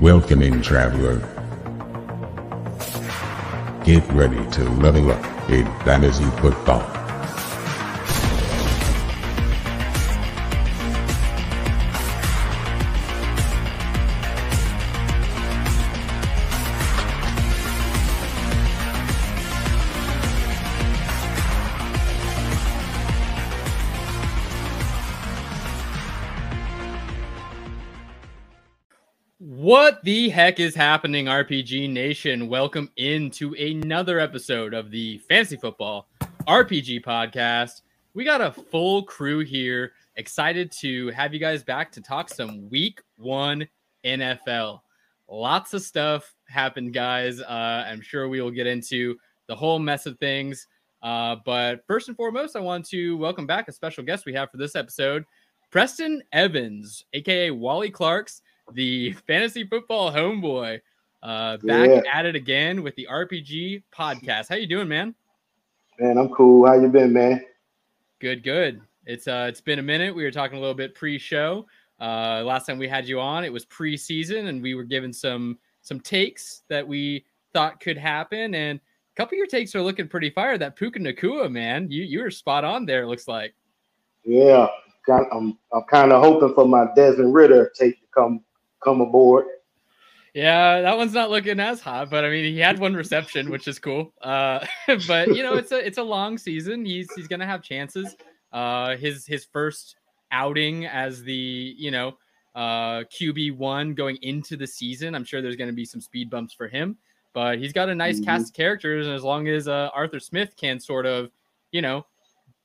Welcoming traveler. Get ready to level up in fantasy football. The heck is happening, RPG Nation? Welcome into another episode of the Fantasy Football RPG Podcast. We got a full crew here, excited to have you guys back to talk some week one NFL. Lots of stuff happened, guys. Uh, I'm sure we will get into the whole mess of things. Uh, but first and foremost, I want to welcome back a special guest we have for this episode, Preston Evans, aka Wally Clarks the fantasy football homeboy, uh, back Yeah. at it again with the RPG podcast. How you doing, man? Man, I'm cool. How you been, man? Good, good. It's uh, it's been a minute. We were talking a little bit pre-show. Uh, last time we had you on, it was pre-season, and we were given some some takes that we thought could happen. And a couple of your takes are looking pretty fire. That Puka Nacua, man, you you were spot on there. It looks like. Yeah, I'm I'm kind of hoping for my Desmond Ridder take to come come aboard. Yeah, that one's not looking as hot, but I mean, he had one reception, which is cool. Uh, but you know, it's a it's a long season. He's he's gonna have chances. Uh, his his first outing as the you know uh QB one going into the season. I'm sure there's gonna be some speed bumps for him, but he's got a nice Mhm. cast of characters, and as long as uh, Arthur Smith can sort of you know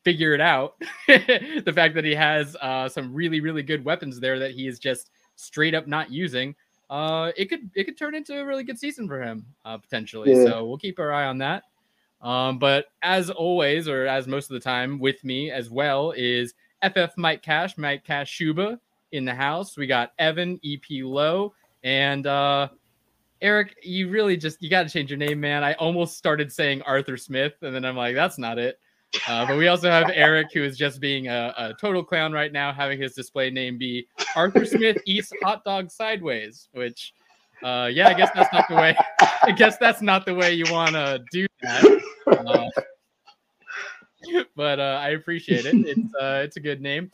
figure it out, the fact that he has uh, some really really good weapons there that he is just straight up not using uh, it could it could turn into a really good season for him uh, potentially. Yeah. So we'll keep our eye on that. Um, but as always, or as most of the time, with me as well is FF Mike Cash, Mike Cash Shuba in the house. We got Evan EP Low and uh, Eric. You really just you got to change your name, man. I almost started saying Arthur Smith, and then I'm like, that's not it. Uh, but we also have Eric, who is just being a, a total clown right now, having his display name be Arthur Smith eats hot dog sideways, which, uh, yeah, I guess that's not the way. I guess that's not the way you want to do that. Uh, but uh, I appreciate it. It's uh, it's a good name.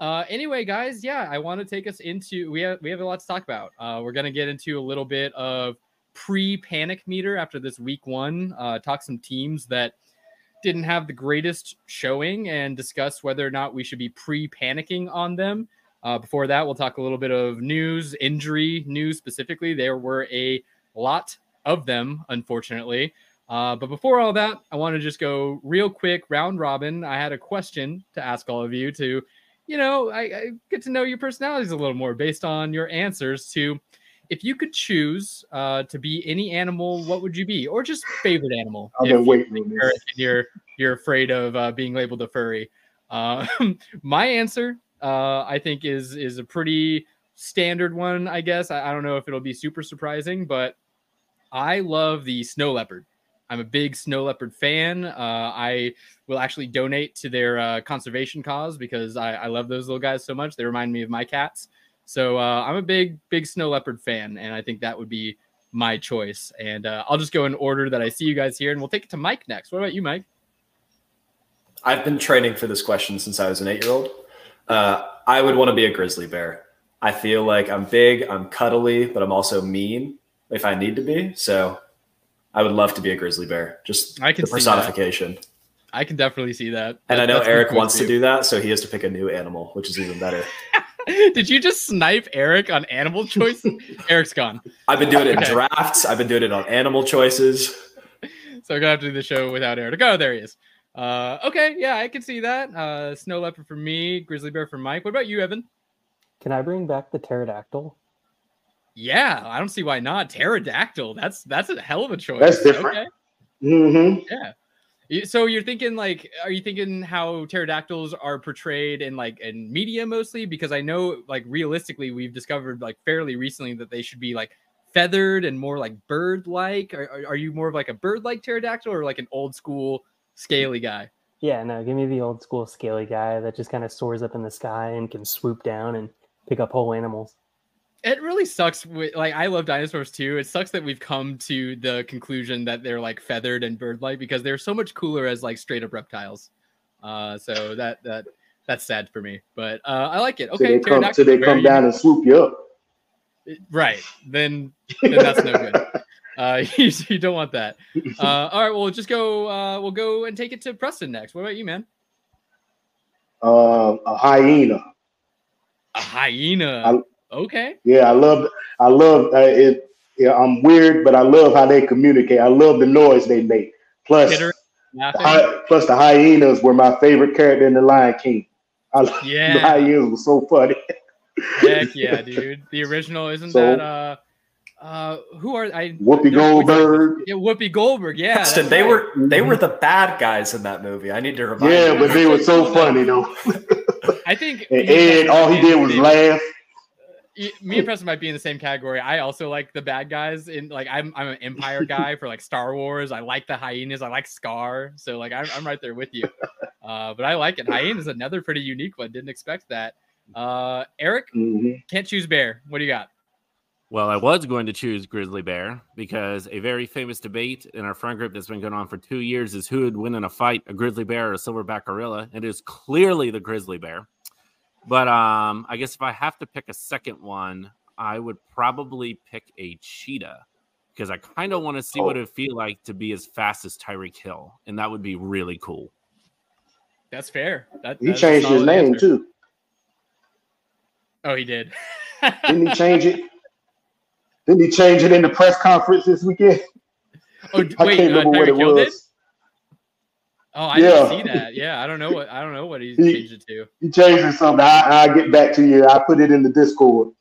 Uh, anyway, guys, yeah, I want to take us into we have we have a lot to talk about. We're gonna get into a little bit of pre-panic meter after this week one. Talk some teams that didn't have the greatest showing and discuss whether or not we should be pre-panicking on them. Uh, before that, we'll talk a little bit of news, injury news specifically. There were a lot of them, unfortunately. Uh, but before all that, I want to just go real quick round robin. I had a question to ask all of you to, you know, I, I get to know your personalities a little more based on your answers to if you could choose uh, to be any animal, what would you be? Or just favorite animal. I've been waiting. You're, you're you're afraid of uh, being labeled a furry. Uh, my answer, uh, I think, is is a pretty standard one. I guess I, I don't know if it'll be super surprising, but I love the snow leopard. I'm a big snow leopard fan. Uh, I will actually donate to their uh, conservation cause because I, I love those little guys so much. They remind me of my cats. So uh, I'm a big, big snow leopard fan, and I think that would be my choice. And uh, I'll just go in order that I see you guys here, and we'll take it to Mike next. What about you, Mike? I've been training for this question since I was an eight year old. Uh, I would want to be a grizzly bear. I feel like I'm big, I'm cuddly, but I'm also mean if I need to be. So I would love to be a grizzly bear. Just I can that. personification. I can definitely see that. And I know Eric wants to do that, so he has to pick a new animal, which is even better. Did you just snipe Eric on animal choices? Eric's gone. I've been doing it in drafts. I've been doing it on animal choices. So we're gonna have to do the show without Eric. Oh, there he is. Uh, okay, yeah, I can see that. Uh, snow leopard for me, grizzly bear for Mike. What about you, Evan? Can I bring back the pterodactyl? Yeah, I don't see why not. Pterodactyl. That's that's a hell of a choice. That's different. Okay. Mm-hmm. Yeah. So you're thinking like, are you thinking how pterodactyls are portrayed in like in media mostly? Because I know like realistically, we've discovered like fairly recently that they should be like feathered and more like bird-like. Are, are- are you more of like a bird-like pterodactyl or like an old school scaly guy? Yeah, no, give me the old school scaly guy that just kind of soars up in the sky and can swoop down and pick up whole animals. It really sucks. With, like I love dinosaurs too. It sucks that we've come to the conclusion that they're like feathered and bird-like because they're so much cooler as like straight up reptiles. Uh, so that that that's sad for me. But uh, I like it. Okay, they come, till they come down and swoop you up. Right. Then, then that's no good. Uh, you, you don't want that. Uh, all right. Well, just go. Uh, we'll go and take it to Preston next. What about you, man? Uh, a hyena. A hyena. Okay. Yeah, I love. I love uh, it. Yeah, I'm weird, but I love how they communicate. I love the noise they make. Plus, Chitter, the hy- plus the hyenas were my favorite character in the Lion King. I, The hyenas were so funny. Heck yeah, dude. The original isn't So- that uh uh who are I Whoopi there's- Goldberg. Yeah, Whoopi Goldberg. Yeah. Preston, that's they right. were they were the bad guys in that movie. I need to remind you. Yeah, you. but they were so funny though. I think And Ed, all he did was be in the laugh. Same- Me and Preston might be in the same category. I also like the bad guys in like I'm I'm an Empire guy for like Star Wars. I like the hyenas. I like Scar. So like I'm I'm right there with you. Uh, but I like it. Hyena's another pretty unique one. Didn't expect that. Uh, Eric Mhm. can't choose bear. What do you got? Well, I was going to choose grizzly bear because a very famous debate in our friend group that's been going on for two years is who would win in a fight, a grizzly bear or a silverback gorilla. It is clearly the grizzly bear. But um, I guess if I have to pick a second one, I would probably pick a cheetah because I kind of want to see what Oh. it would feel like to be as fast as Tyreek Hill, and that would be really cool. That's fair. That, He that's changed his name answer. too. Oh, he did. Didn't he change it? Didn't he change it in the press conference this weekend? oh, d- I wait, can't uh, remember what it was. did? Oh, I Yeah. didn't see that. Yeah, I don't know what I don't know what he He- changed it to. He changed it something. I, I'll get back to you. I put it in the Discord.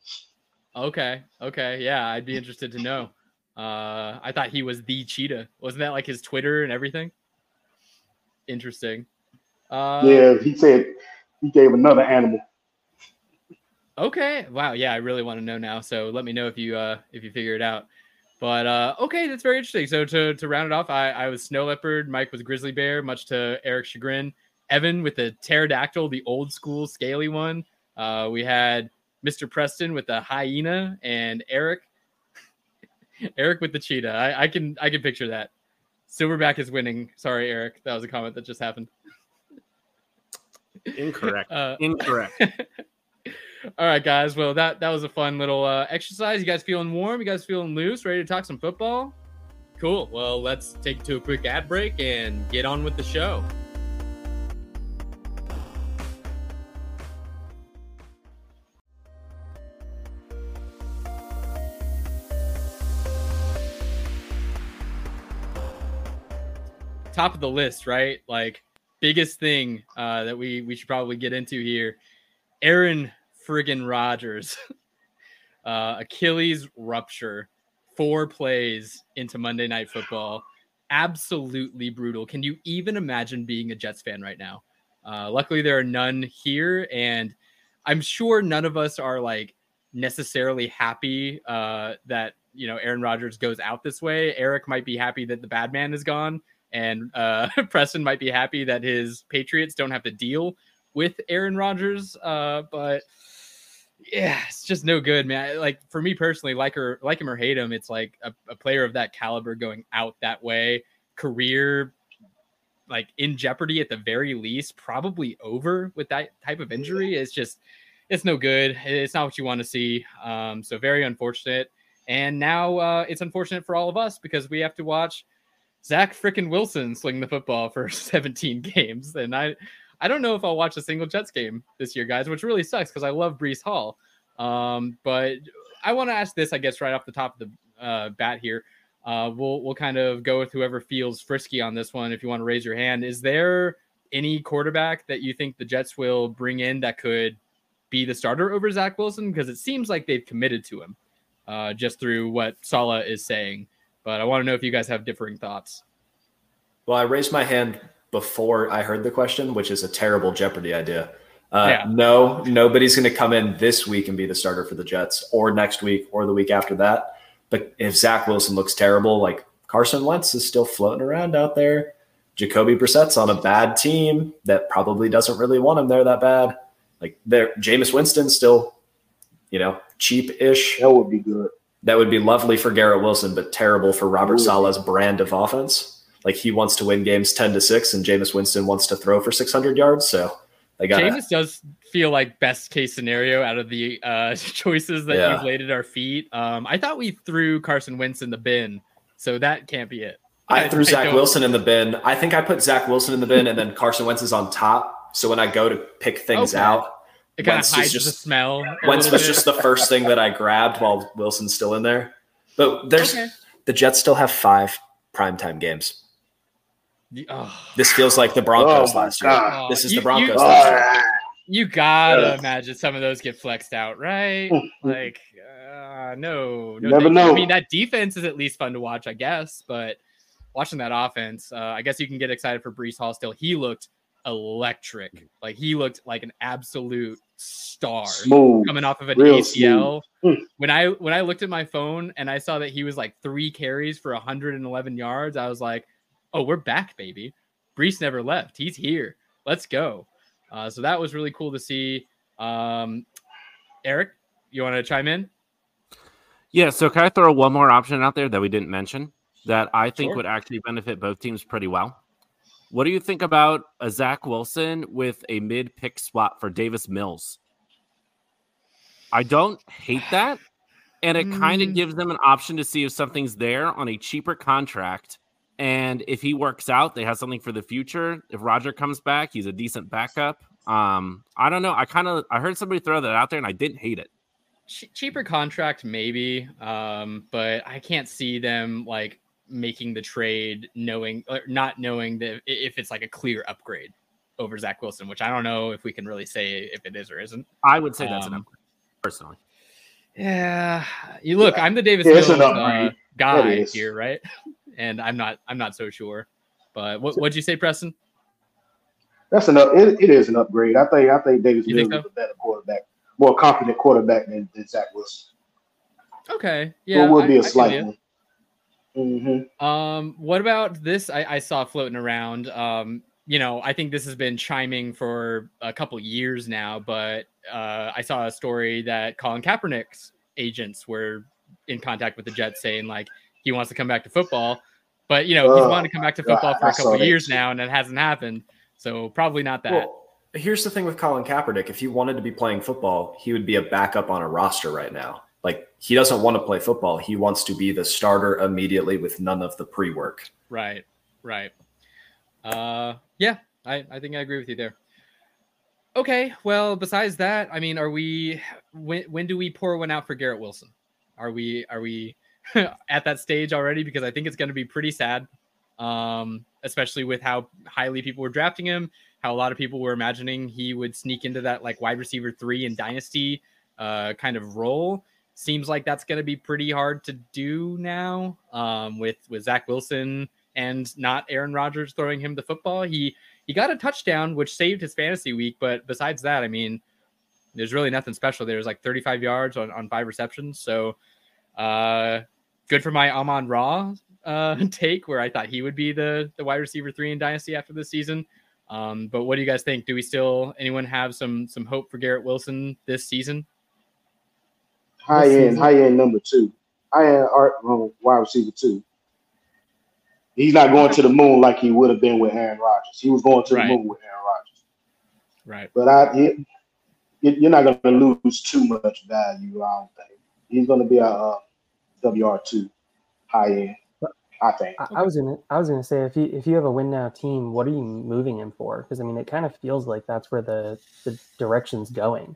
Okay, okay, yeah, I'd be interested to know. Uh, I thought he was the cheetah. Wasn't that like his Twitter and everything? Interesting. Uh, yeah, he said he gave another animal. Okay. Wow. Yeah, I really want to know now. So let me know if you uh if you figure it out. But uh okay, that's very interesting. So to to round it off, I I was snow leopard, Mike was grizzly bear, much to Eric's chagrin. Evan with the pterodactyl, the old school scaly one. Uh we had Mr. Preston with the hyena and Eric Eric with the cheetah. I, I can I can picture that. Silverback is winning. Sorry, Eric. That was a comment that just happened. Incorrect. Uh, Incorrect. All right, guys. Well, that that was a fun little uh, exercise. You guys feeling warm? You guys feeling loose? Ready to talk some football? Cool. Well, let's take it to a quick ad break and get on with the show. Top of the list, right? Like biggest thing uh, that we we should probably get into here. Aaron friggin' Rodgers, uh, Achilles rupture, four plays into Monday Night Football. Absolutely brutal. Can you even imagine being a Jets fan right now? Uh, luckily, there are none here, and I'm sure none of us are like necessarily happy uh, that you know Aaron Rodgers goes out this way. Eric might be happy that the bad man is gone, and uh, Preston might be happy that his Patriots don't have to deal with Aaron Rodgers. Uh, but yeah, it's just no good, man. Like for me personally, like or like him or hate him, it's like a, a player of that caliber going out that way, career like in jeopardy at the very least, probably over with that type of injury. It's just it's no good. It's not what you want to see. Um, so very unfortunate. And now uh, it's unfortunate for all of us because we have to watch Zach frickin' Wilson sling the football for 17 games. And I I don't know if I'll watch a single Jets game this year, guys, which really sucks because I love Breece Hall. Um, but I want to ask this, I guess, right off the top of the uh, bat here. Uh, we'll we'll kind of go with whoever feels frisky on this one. If you want to raise your hand, is there any quarterback that you think the Jets will bring in that could be the starter over Zach Wilson? Because it seems like they've committed to him, uh, just through what Saleh is saying. But I want to know if you guys have differing thoughts. Well, I raised my hand before I heard the question, which is a terrible Jeopardy idea. Uh, Yeah. No, nobody's going to come in this week and be the starter for the Jets, or next week, or the week after that. But if Zach Wilson looks terrible, like Carson Wentz is still floating around out there, Jacoby Brissett's on a bad team that probably doesn't really want him there that bad. Like there, Jameis Winston still you know, cheap-ish. That would be good. That would be lovely for Garrett Wilson, but terrible for Robert Ooh. Saleh's brand of offense. Like he wants to win games ten to six, and Jameis Winston wants to throw for six hundred yards. So they got Jameis does feel like best case scenario out of the uh, choices that Yeah. you've laid at our feet. Um, I thought we threw Carson Wentz in the bin, so that can't be it. I threw Zach don't- Wilson in the bin. I think I put Zach Wilson in the bin, and then Carson Wentz is on top. So when I go to pick things Okay. out, It kind of Wentz hides the smell. Wentz was bit. just the first thing that I grabbed while Wilson's still in there. But there's Okay. the Jets still have five primetime games. The- oh. This feels like the Broncos Oh last year. God. This is You- the Broncos you- last year. You gotta Yeah. imagine some of those get flexed out, right? like, uh, no, no. Never thank you. I mean, that defense is at least fun to watch, I guess. But watching that offense, uh, I guess you can get excited for Breece Hall. Still, he looked electric. Like he looked like an absolute star smooth. coming off of an ACL. smooth. Mm. When I when I looked at my phone and I saw that he was like three carries for 111 yards, I was like, "Oh, we're back, baby." Breece never left. He's here. Let's go. Uh, so that was really cool to see. Um, Eric, you want to chime in? Yeah, so can I throw one more option out there that we didn't mention that I think Sure. would actually benefit both teams pretty well? What do you think about a Zach Wilson with a mid pick swap for Davis Mills? I don't hate that. And it kind of gives them an option to see if something's there on a cheaper contract. And if he works out, they have something for the future. If Roger comes back, he's a decent backup. Um, I don't know. I kind of I heard somebody throw that out there and I didn't hate it. Cheaper contract, maybe, um, but I can't see them like making the trade knowing or not knowing that if it's like a clear upgrade over Zach Wilson, which I don't know if we can really say if it is or isn't. I would say that's an Um, upgrade, personally. Yeah, you look. I'm the Davis Mills uh, guy here, right? And I'm not. I'm not so sure. But what what'd you say, Preston? That's an up, it, it is an upgrade. I think I think Davis Mills think is a better quarterback, more confident quarterback than, than Zach Wilson. Okay, Yeah, it would I- be I a slight one. Mm-hmm. Um, what about this? I, I saw floating around. Um, you know, I think this has been chiming for a couple years now, but uh, I saw a story that Colin Kaepernick's agents were in contact with the Jets saying like he wants to come back to football, but you know he's Oh, wanted to come back to God, football for a couple years now, and it hasn't happened. So probably not that. Well, here's the thing with Colin Kaepernick. If he wanted to be playing football, he would be a backup on a roster right now. Like he doesn't want to play football. He wants to be the starter immediately with none of the pre-work. Right, right. Uh, yeah, I, I think I agree with you there. Okay, well, besides that, I mean, are we when when do we pour one out for Garrett Wilson? Are we are we at that stage already? Because I think it's going to be pretty sad, um, especially with how highly people were drafting him. How a lot of people were imagining he would sneak into that like wide receiver three in dynasty uh, kind of role. Seems like that's going to be pretty hard to do now um, with with Zach Wilson and not Aaron Rodgers throwing him the football. He he got a touchdown, which saved his fantasy week. But besides that, I mean, there's really nothing special. There's like 35 yards on, on five receptions. So uh, good for my Amon Ra uh, take, where I thought he would be the the wide receiver three in Dynasty after this season. Um, but what do you guys think? Do we still anyone have some some hope for Garrett Wilson this season? High This end, season? high end number two, high end art um, wide receiver two. He's not going to the moon like he would have been with Aaron Rodgers. He was going to Right. the moon with Aaron Rodgers. Right. But I, he, you- you're not going to lose too much value. I don't think he's going to be a uh, WR two, high end. I think. I, I was gonna I was gonna say if you if you have a win now team, what are you moving him for? Because I mean, it kind of feels like that's where the the direction's going.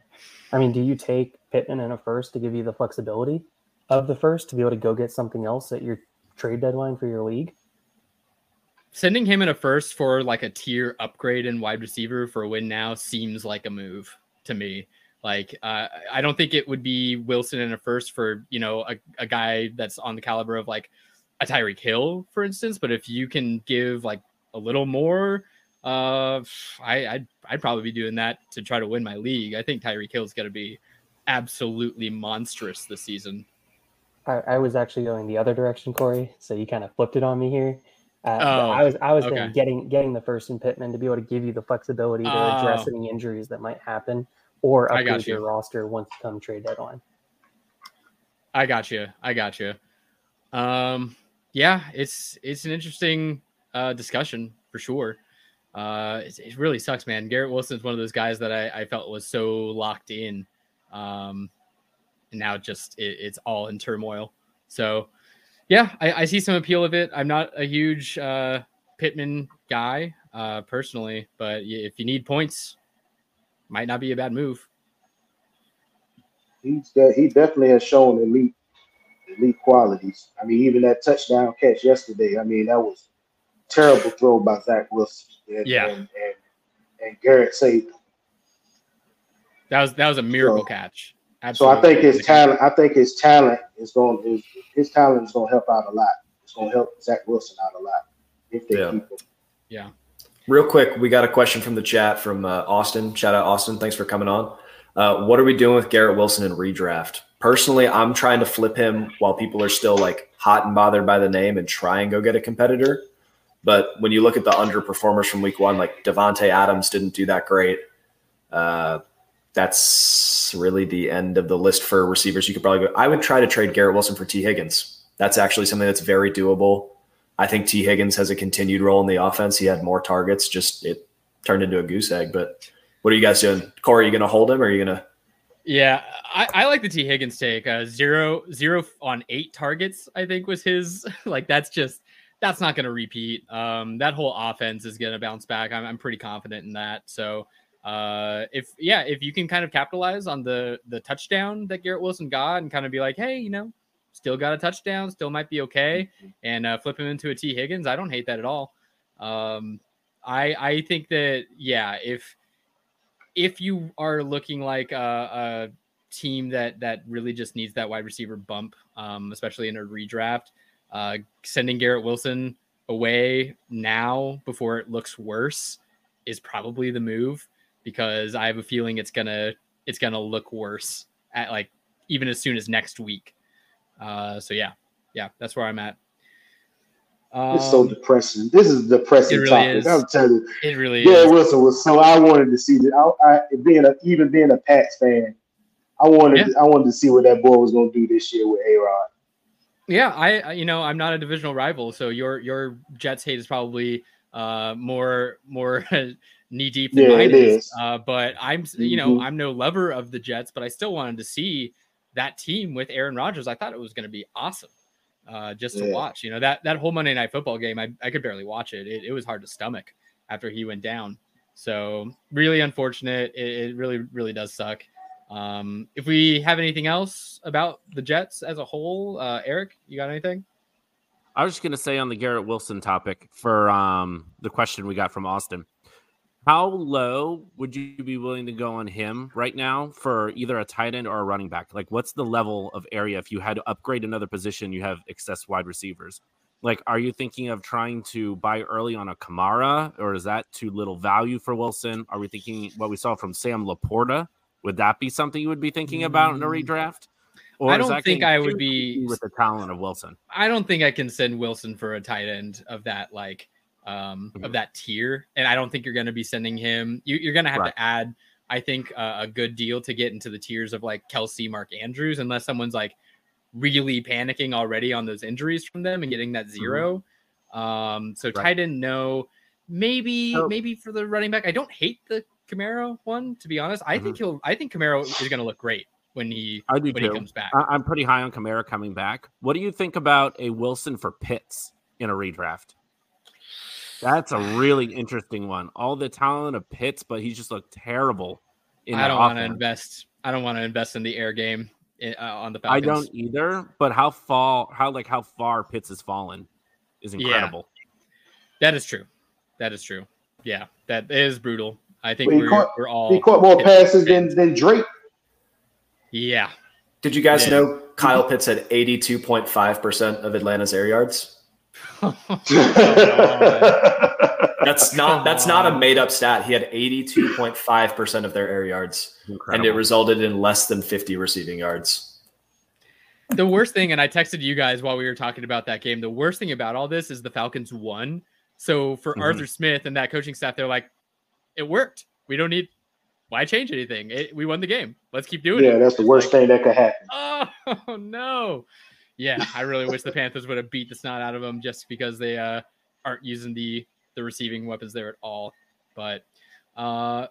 I mean, do you take Pittman in a first to give you the flexibility of the first to be able to go get something else at your trade deadline for your league? Sending him in a first for like a tier upgrade in wide receiver for a win now seems like a move to me. Like, uh, I don't think it would be Wilson in a first for, you know, a, a guy that's on the caliber of like a Tyreek Hill, for instance. But if you can give like a little more, uh, I, I'd, I'd probably be doing that to try to win my league. I think Tyreek Hill is going to be absolutely monstrous this season. I, I was actually going the other direction, Corey. So you kind of flipped it on me here. Uh, Oh, I was I was okay. getting getting the first in Pittman to be able to give you the flexibility to address Oh. any injuries that might happen, or upgrade your you. roster once come trade deadline. I got you. I got you. Um, yeah, it's it's an interesting uh, discussion for sure. Uh, it, it really sucks, man. Garrett Wilson's one of those guys that I, I felt was so locked in, um, and now just it, it's all in turmoil. So, yeah, I, I see some appeal of it. I'm not a huge uh, Pittman guy uh, personally, but if you need points, might not be a bad move. He's de- he definitely has shown elite elite qualities. I mean, even that touchdown catch yesterday. I mean, that was terrible throw by Zach Wilson. And, Yeah. and, and, and Garrett saved. him. That was that was a miracle So- catch. Absolutely. So I think his talent. I think his talent is going. His, his talent is going to help out a lot. It's going to help Zach Wilson out a lot if they Yeah. keep him. Yeah. Real quick, we got a question from the chat from uh, Austin. Shout out Austin. Thanks for coming on. Uh, what are we doing with Garrett Wilson in redraft? Personally, I'm trying to flip him while people are still like hot and bothered by the name and try and go get a competitor. But when you look at the underperformers from week one, like Davante Adams didn't do that great. Uh, that's really the end of the list for receivers. You could probably go. I would try to trade Garrett Wilson for Tee Higgins. That's actually something that's very doable. I think Tee Higgins has a continued role in the offense. He had more targets, just it turned into a goose egg. But what are you guys doing? Corey, are you going to hold him or are you going to? Yeah, I, I like the Tee Higgins take. Uh, zero zero on eight targets, I think was his. like that's just that's not going to repeat. Um, that whole offense is going to bounce back. I'm, I'm pretty confident in that. So uh, if yeah, if you can kind of capitalize on the the touchdown that Garrett Wilson got and kind of be like, hey, you know, still got a touchdown, still might be okay, and uh, flip him into a Tee Higgins, I don't hate that at all. Um, I I think that yeah, if if you are looking like a, a team that that really just needs that wide receiver bump, um, especially in a redraft, uh, sending Garrett Wilson away now before it looks worse is probably the move because I have a feeling it's gonna it's gonna look worse at like even as soon as next week. Uh, so yeah, yeah, that's where I'm at. Uh It's so Um, depressing. This is a depressing it really topic. is. I'll tell you. it really is. Wilson was so. I wanted to see that. I, I being a even being a Pats fan, I wanted I wanted to see what that boy was going to do this year with A Rod. Yeah, I you know I'm not a divisional rival, so your your Jets hate is probably uh more more knee deep than Yeah, mine is. is. Uh, but I'm you know Mhm. I'm no lover of the Jets, but I still wanted to see that team with Aaron Rodgers. I thought it was going to be awesome, uh, just to Yeah. watch. You know that that whole Monday Night Football game, I I could barely watch it. It, it was hard to stomach after he went down. So really unfortunate. It, it really really does suck. Um, if we have anything else about the Jets as a whole, uh, Eric, you got anything? I was just going to say on the Garrett Wilson topic for um, the question we got from Austin. How low would you be willing to go on him right now for either a tight end or a running back? Like, what's the level of area if you had to upgrade another position, you have excess wide receivers? Like, are you thinking of trying to buy early on a Kamara, or is that too little value for Wilson? Are we thinking what we saw from Sam LaPorta? Would that be something you would be thinking about in a Mm. redraft? I don't that think I would be- with the talent of Wilson. I don't think I can send Wilson for a tight end of that like um Mhm. of that tier, and I don't think you're going to be sending him. You, you're going to have Right. to add, I think, uh, a good deal to get into the tiers of like Kelce, Mark Andrews, unless someone's like really panicking already on those injuries from them and getting that 0 Um, so Mm-hmm. Right. tight end, no. Maybe So- maybe for the running back, I don't hate the Kamara one to be honest. I think he'll. I think Kamara is going to look great when he Mm-hmm. I do when he comes back. I- I'm pretty high on Kamara coming back. What do you think about a Wilson for Pitts in a redraft? That's a really interesting one. All the talent of Pitts, but he just looked terrible. In I don't want to invest. I don't want to invest in the air game uh, on the I don't either. But how far? How like how far Pitts has fallen is Yeah. incredible. That is true. That is true. Yeah, that is brutal. I think Well, we're, caught- we're all. He caught more Pitts passes than than Drake. Yeah. Did you guys Yeah. know Kyle Pitts had 82.5% of Atlanta's air yards? That's not that's not a made up stat. He had 82.5% of their air yards Incredible. and it resulted in less than 50 receiving yards. the worst thing, and I texted you guys while we were talking about that game. The worst thing about all this is the Falcons won. So for Mhm. Arthur Smith and that coaching staff, they're like, it worked. We don't need why change anything? It, we won the game. Let's keep doing Yeah, it. that's the worst like, thing that could happen. Oh no. Yeah, I really wish the Panthers would have beat the snot out of them just because they uh, aren't using the the receiving weapons there at all. But uh,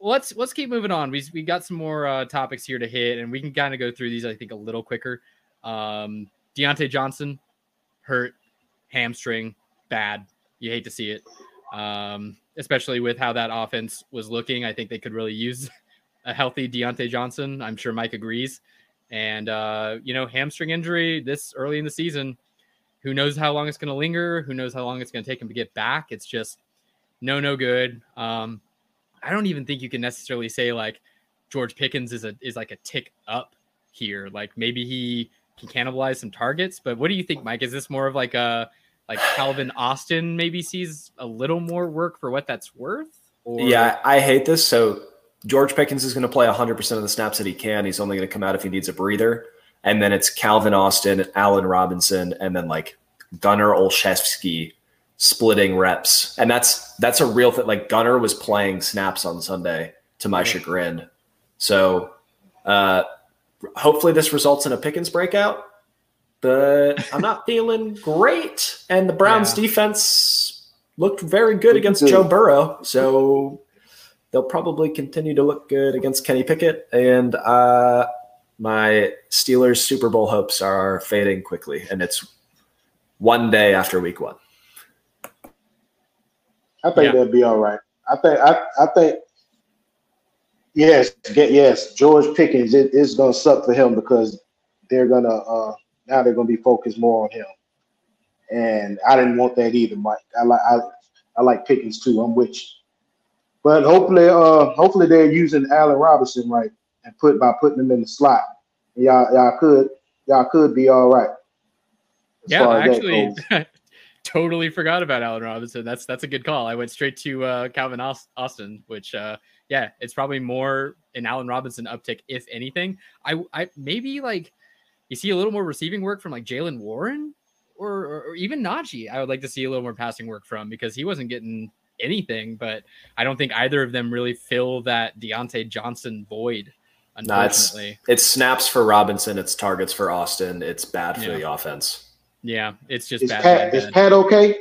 let's let's keep moving on. We we got some more uh, topics here to hit, and we can kind of go through these. I think a little quicker. Um, Diontae Johnson hurt hamstring, bad. You hate to see it, um, especially with how that offense was looking. I think they could really use a healthy Diontae Johnson. I'm sure Mike agrees. And uh, you know, hamstring injury this early in the season. Who knows how long it's going to linger? Who knows how long it's going to take him to get back? It's just no, no good. Um, I don't even think you can necessarily say like George Pickens is a is like a tick up here. Like maybe he can cannibalize some targets. But what do you think, Mike? Is this more of like a like Calvin Austin maybe sees a little more work for what that's worth? Or Yeah, I hate this. So George Pickens is going to play 100% of the snaps that he can. He's only going to come out if he needs a breather. And then it's Calvin Austin, Allen Robinson, and then like Gunner Olszewski splitting reps. And that's that's a real thing. Like Gunner was playing snaps on Sunday to my chagrin. So uh, hopefully this results in a Pickens breakout. But I'm not feeling great. And the Browns Yeah. defense looked very good against. Joe Burrow. So they'll probably continue to look good against Kenny Pickett. And uh, my Steelers Super Bowl hopes are fading quickly. And it's one day after week one. I think Yeah. they'll be all right. I think I, I think yes, get yes, George Pickens it, it's gonna suck for him because they're gonna uh now they're gonna be focused more on him. And I didn't want that either, Mike. I like I, I like Pickens too. I'm with you. But hopefully uh hopefully they're using Allen Robinson right and put by putting him in the slot. Y'all y'all could y'all could be all right. yeah, actually, totally forgot about Allen Robinson. That's that's a good call. I went straight to uh, Calvin Austin, which uh, yeah, it's probably more an Allen Robinson uptick, if anything. I I maybe like you see a little more receiving work from like Jaylen Warren or, or or even Najee. I would like to see a little more passing work from because he wasn't getting anything. But I don't think either of them really fill that Diontae Johnson void. No, it's Unfortunately, it's snaps for Robinson, it's targets for Austin. It's bad for Yeah. the offense. yeah, it's just Is bad. Pat bad, is. Pat okay?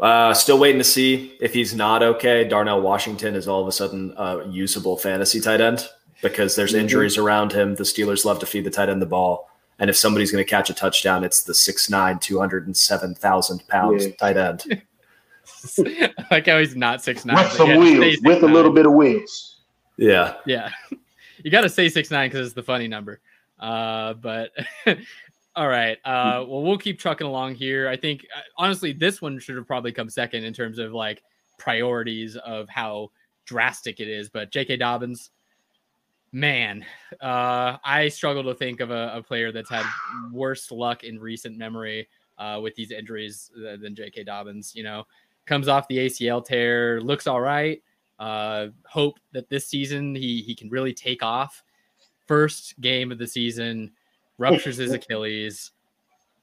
Uh, still waiting to see if he's not okay. Darnell Washington is all of a sudden a usable fantasy tight end because there's Mhm. injuries around him. The Steelers love to feed the tight end the ball. And if somebody's going to catch a touchdown, it's the 6'9, 207,000 pounds Yeah. tight end. I like how he's not six nine. with some wheels, with a little bit of wheels. Yeah. Yeah, you got to say six nine because it's the funny number. Uh, but all right. Uh, well, we'll keep trucking along here. I think uh, honestly, this one should have probably come second in terms of like priorities of how drastic it is. But J.K. Dobbins, man, uh, I struggle to think of a, a player that's had worse luck in recent memory uh, with these injuries than J.K. Dobbins. You know, comes off the ACL tear, looks all right. Uh, hope that this season he he can really take off. First game of the season, ruptures his Achilles.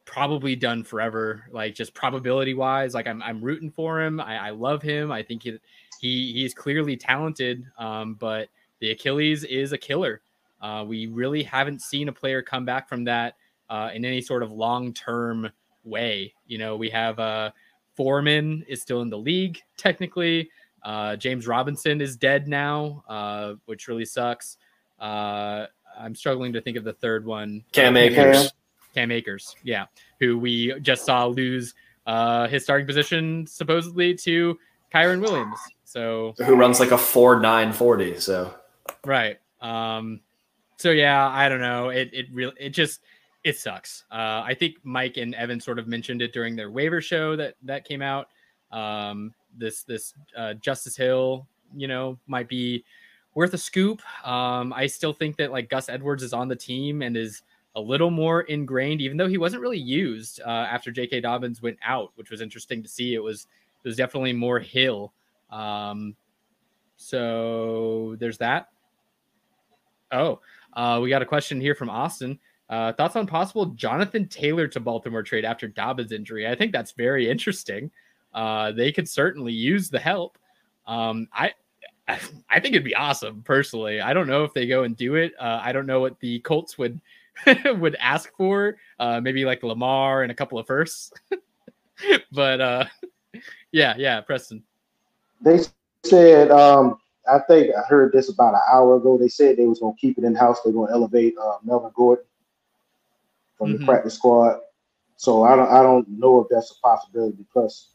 Probably done forever. Like just probability wise, like I'm I'm rooting for him. I, I love him. I think he he he's clearly talented. Um, but the Achilles is a killer. Uh, we really haven't seen a player come back from that uh, in any sort of long term way. You know, we have uh, Foreman is still in the league technically. Uh, James Robinson is dead now, uh, which really sucks. Uh, I'm struggling to think of the third one. Cam Uh, Akers. Cam Akers, yeah, who we just saw lose uh, his starting position supposedly to Kyren Williams. So Who runs like a 4 9 40. So Right. Um, so yeah, I don't know. It it really it just it sucks. Uh, I think Mike and Evan sort of mentioned it during their waiver show that that came out. Um, this this uh, Justice Hill, you know, might be worth a scoop. Um, I still think that like Gus Edwards is on the team and is a little more ingrained, even though he wasn't really used uh, after J.K. Dobbins went out, which was interesting to see. It was it was definitely more Hill. Um, so there's that. Oh, uh, we got a question here from Austin. Uh, thoughts on possible Jonathan Taylor to Baltimore trade after Dobbins injury? I think that's very interesting. Uh, they could certainly use the help. Um, I I, think it'd be awesome personally. I don't know if they go and do it. Uh, I don't know what the Colts would would ask for. Uh, maybe like Lamar and a couple of firsts. but uh, yeah, yeah, Preston. They said, um, I think I heard this about an hour ago. They said they was gonna keep it in house. They're gonna elevate uh, Melvin Gordon from Mhm. the practice squad. So I don't I don't know if that's a possibility. Plus,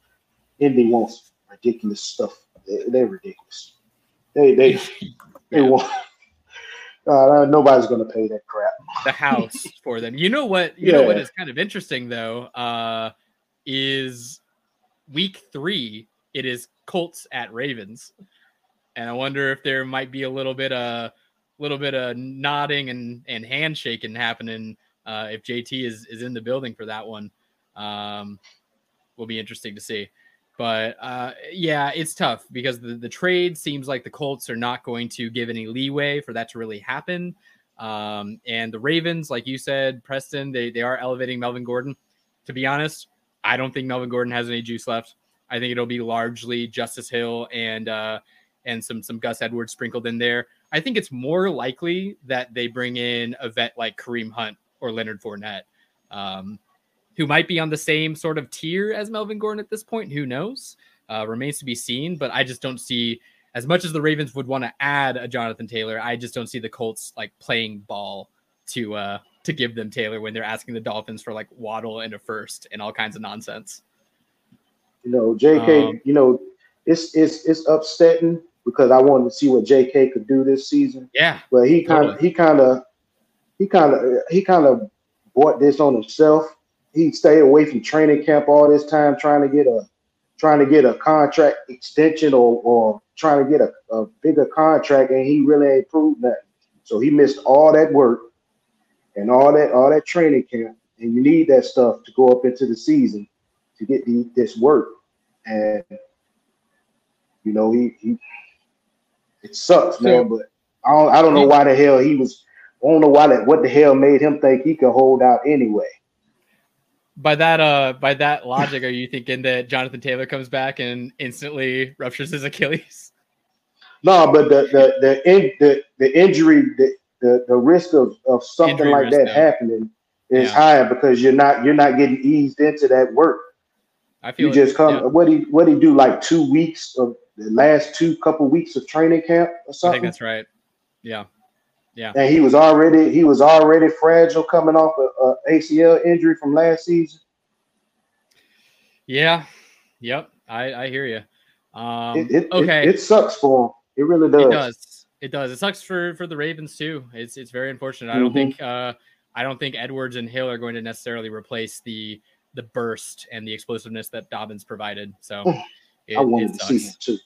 Indy wants ridiculous stuff. They, they're ridiculous. They they they want. Uh, nobody's gonna pay that crap. the house for them. You know what? You know what Yeah. is kind of interesting though uh, is week three. It is Colts at Ravens, and I wonder if there might be a little bit of little bit of nodding and and handshaking happening uh, if JT is is in the building for that one. Um, will be interesting to see. But uh, yeah, it's tough because the, the trade seems like the Colts are not going to give any leeway for that to really happen. Um, and the Ravens, like you said, Preston, they, they are elevating Melvin Gordon. To be honest, I don't think Melvin Gordon has any juice left. I think it'll be largely Justice Hill and uh, and some some Gus Edwards sprinkled in there. I think it's more likely that they bring in a vet like Kareem Hunt or Leonard Fournette, um, who might be on the same sort of tier as Melvin Gordon at this point. Who knows? Uh, remains to be seen. But I just don't see as much as the Ravens would want to add a Jonathan Taylor, I just don't see the Colts like playing ball to uh to give them Taylor when they're asking the Dolphins for like Waddle and a first and all kinds of nonsense. You know, JK. Um, you know, it's it's it's upsetting because I wanted to see what JK could do this season. Yeah, But he kind of Totally. he kind of he kind of he kind of bought this on himself. He stayed away from training camp all this time trying to get a trying to get a contract extension or or trying to get a, a bigger contract, and he really ain't proved nothing. So he missed all that work and all that all that training camp, and you need that stuff to go up into the season to get the, this work. And you know he he it sucks, man. But I don't I don't know why the hell he was. I don't know why that. What the hell made him think he could hold out anyway? by that uh by that logic, are you thinking that Jonathan Taylor comes back and instantly ruptures his Achilles? No, but the the the in, the, the injury the, the the risk of of something Injury like that though. happening is Yeah. higher because you're not you're not getting eased into that work. I feel You just come. Yeah, What he what he do like two weeks of the last two couple weeks of training camp or I think something, that's right. Yeah. And he was already he was already fragile coming off a, a ACL injury from last season. Yeah. Yep. I I hear you. Um It, it, okay. it, it sucks for him. It really does. It does. It does. It sucks for for the Ravens too. It's it's very unfortunate. I don't Mhm. think uh I don't think Edwards and Hill are going to necessarily replace the the burst and the explosiveness that Dobbins provided. So it, I wanted to see too.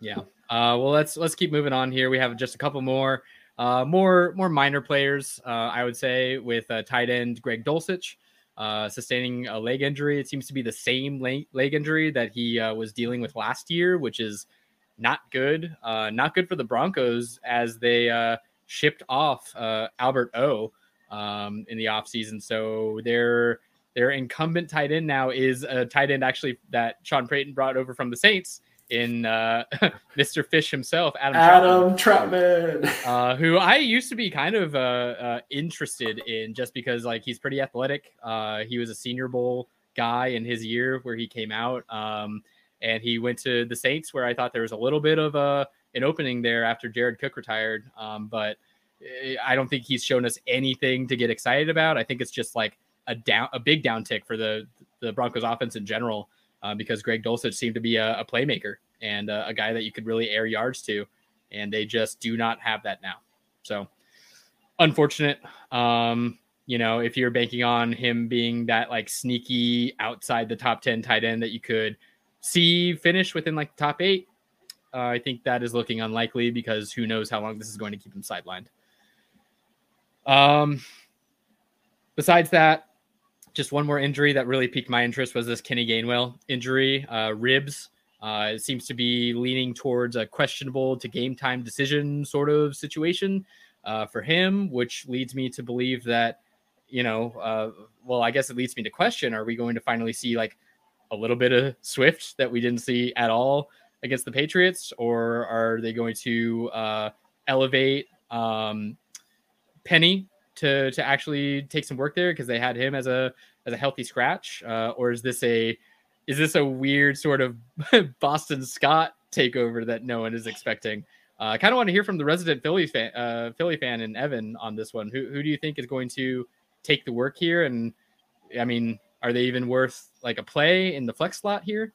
Yeah. Uh, well, let's let's keep moving on here. We have just a couple more, uh, more more minor players. Uh, I would say with uh, tight end Greg Dulcich uh, sustaining a leg injury. It seems to be the same leg, leg injury that he uh, was dealing with last year, which is not good. Uh, not good for the Broncos as they uh, shipped off uh, Albert O um, in the offseason. So their their incumbent tight end now is a tight end actually that Sean Payton brought over from the Saints in uh, Mr. Fish himself, Adam. Trautman, Adam Trautman. uh, who I used to be kind of uh, uh, interested in just because like he's pretty athletic. Uh, he was a Senior Bowl guy in his year where he came out, um, and he went to the Saints where I thought there was a little bit of a an opening there after Jared Cook retired, um, but eh, I don't think he's shown us anything to get excited about. I think it's just like a down a big downtick for the the Broncos offense in general uh, because Greg Dulcich seemed to be a, a playmaker and uh, a guy that you could really air yards to, and they just do not have that now. So unfortunate. Um, you know, if you're banking on him being that like sneaky outside the top 10 tight end that you could see finish within like the top eight, uh, I think that is looking unlikely because who knows how long this is going to keep him sidelined. Um, besides that, just one more injury that really piqued my interest was this Kenny Gainwell injury, uh, ribs. Uh, it seems to be leaning towards a questionable to game time decision sort of situation uh, for him, which leads me to believe that, you know, uh, well, I guess it leads me to question: Are we going to finally see like a little bit of Swift that we didn't see at all against the Patriots, or are they going to uh, elevate um, Penny to to actually take some work there because they had him as a as a healthy scratch, uh, or is this a is this a weird sort of Boston Scott takeover that no one is expecting? Uh, I kind of want to hear from the resident Philly fan, uh, Philly fan, and Evan on this one. Who who do you think is going to take the work here? And I mean, are they even worth like a play in the flex slot here?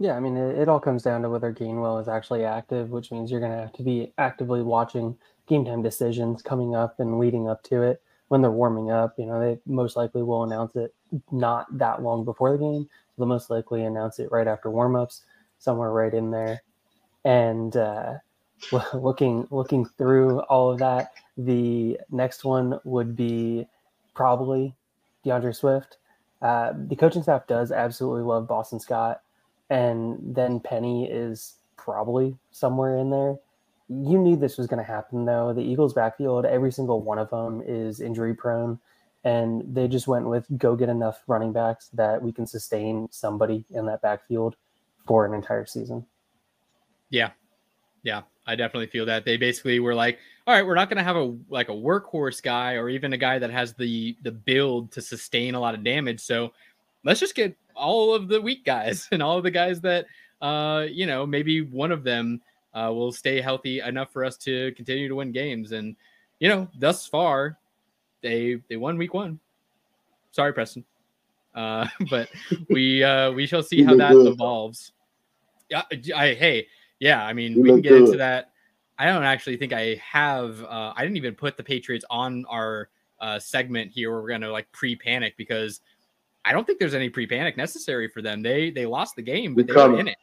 Yeah, I mean, it, it all comes down to whether Gainwell is actually active, which means you're going to have to be actively watching game time decisions coming up and leading up to it when they're warming up. You know, they most likely will announce it not that long before the game. They'll most likely announce it right after warmups, somewhere right in there. And uh, looking looking through all of that, the next one would be probably D'Andre Swift. Uh, the coaching staff does absolutely love Boston Scott and then Penny is probably somewhere in there. You knew this was going to happen, though. The Eagles' backfield, every single one of them is injury prone, and they just went with go get enough running backs that we can sustain somebody in that backfield for an entire season. Yeah, yeah, I definitely feel that they basically were like, all right, we're not going to have a like a workhorse guy or even a guy that has the the build to sustain a lot of damage. So let's just get all of the weak guys and all of the guys that uh, you know maybe one of them uh, will stay healthy enough for us to continue to win games. And you know, thus far, they they won week one. Sorry, Preston, uh, but we uh, we shall see how that good. evolves. Yeah, I hey, yeah, I mean, you we can get good. into that. I don't actually think I have. Uh, I didn't even put the Patriots on our uh, segment here. Where we're gonna like pre-panic because I don't think there's any pre-panic necessary for them. They they lost the game, but they coming. were in it.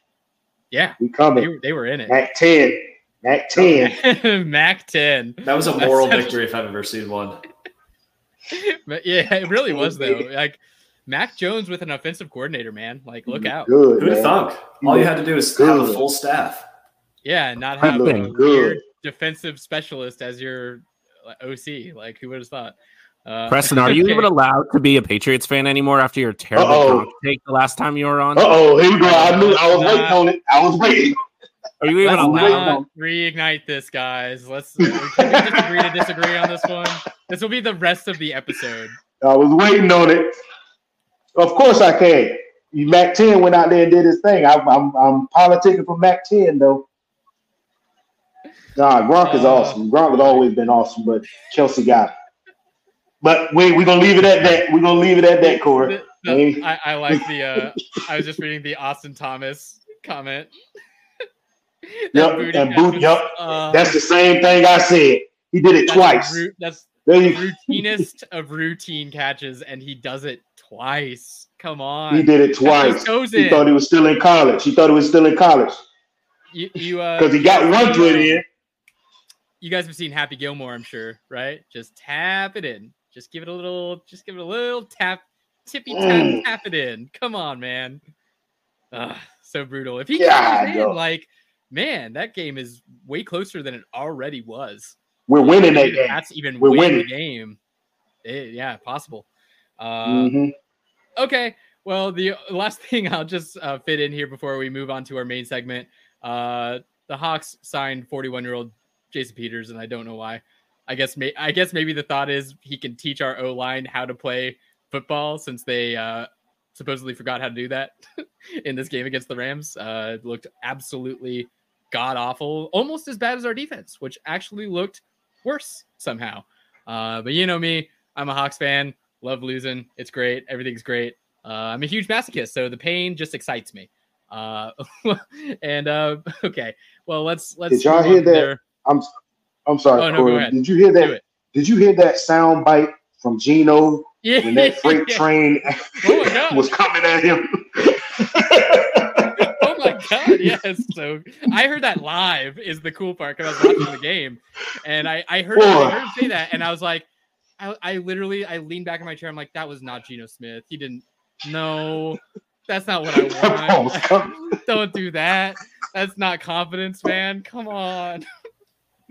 Yeah, we coming. They, they were in it. Mac ten. Mac ten. Mac ten. That was a moral victory if I've ever seen one. but yeah, it really was though. Like Mac Jones with an offensive coordinator, man. Like, look out. Good, Who'd have thunk? All you had to do is good. have a full staff. Yeah, not have a weird defensive specialist as your OC. Like, who would have thought? Uh, Preston, are you even allowed to be a Patriots fan anymore after your terrible take the last time you were on? oh, here we go. I knew I was uh, waiting on it. I was waiting. Are you even allowed? Reignite this, guys. Let's we just agree to disagree on this one. This will be the rest of the episode. I was waiting on it. Of course, I can. Mac 10 went out there and did his thing. I, am I'm, I'm politicking for Mac 10 though. Nah, Gronk is uh, awesome. Gronk has always been awesome, but Kelce got it. But we we're gonna leave it at that. We're gonna leave it at that, Corey. I, I like the uh I was just reading the Austin Thomas comment. yep, and boot, yep. Uh, that's the same thing I said. He did it twice. that's the routinest of routine catches, and he does it twice. Come on. He did it twice. He thought he was still in college. He thought he was still in college. You, you uh, because he got one put in. You guys have seen Happy Gilmore, I'm sure, right? Just tap it in. Just give it a little, just give it a little tap, tippy tap, mm. tap it in. Come on, man. Ugh, so brutal. If he yeah, in, like, man, that game is way closer than it already was. We're winning that game. That's even We're winning the game. It, yeah, possible. Uh, mm-hmm. Okay. Well, the last thing I'll just uh, fit in here before we move on to our main segment. Uh, the Hawks signed 41 year old Jason Peters, and I don't know why. I guess may, I guess maybe the thought is he can teach our O line how to play football since they uh, supposedly forgot how to do that in this game against the Rams. Uh, it looked absolutely god awful, almost as bad as our defense, which actually looked worse somehow. Uh, but you know me, I'm a Hawks fan. Love losing. It's great. Everything's great. Uh, I'm a huge masochist, so the pain just excites me. Uh, and uh, okay, well let's let's. Did y'all hear that? There. I'm I'm sorry, oh, no, Corey. Did you hear that? Did you hear that sound bite from Geno yeah. when that freight train oh was coming at him? oh my god, yes. So I heard that live is the cool part because I was watching the game, and I I heard, I heard him say that, and I was like, I, I literally I leaned back in my chair. I'm like, that was not Geno Smith. He didn't. No, that's not what I want. Don't do that. That's not confidence, man. Come on.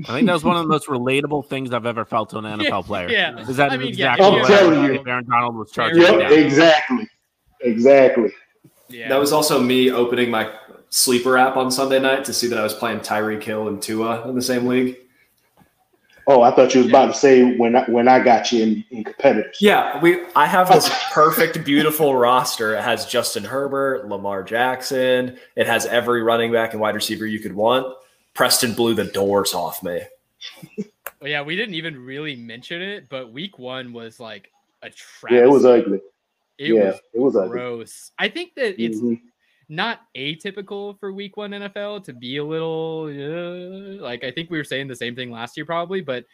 I think that was one of the most relatable things I've ever felt to an NFL yeah, player. Yeah, is that I mean, exactly yeah, I'm telling you, Aaron Donald was charging? Yep, exactly, exactly. Yeah. That was also me opening my sleeper app on Sunday night to see that I was playing Tyreek Hill and Tua in the same league. Oh, I thought you was about to say when I, when I got you in, in competitors. Yeah, we. I have this perfect, beautiful roster. It has Justin Herbert, Lamar Jackson. It has every running back and wide receiver you could want. Preston blew the doors off me. Well, yeah, we didn't even really mention it, but week one was like a travesty. Yeah, it was ugly. It yeah, was it was ugly. gross. I think that it's Mhm. not atypical for week one NFL to be a little uh, like I think we were saying the same thing last year probably, but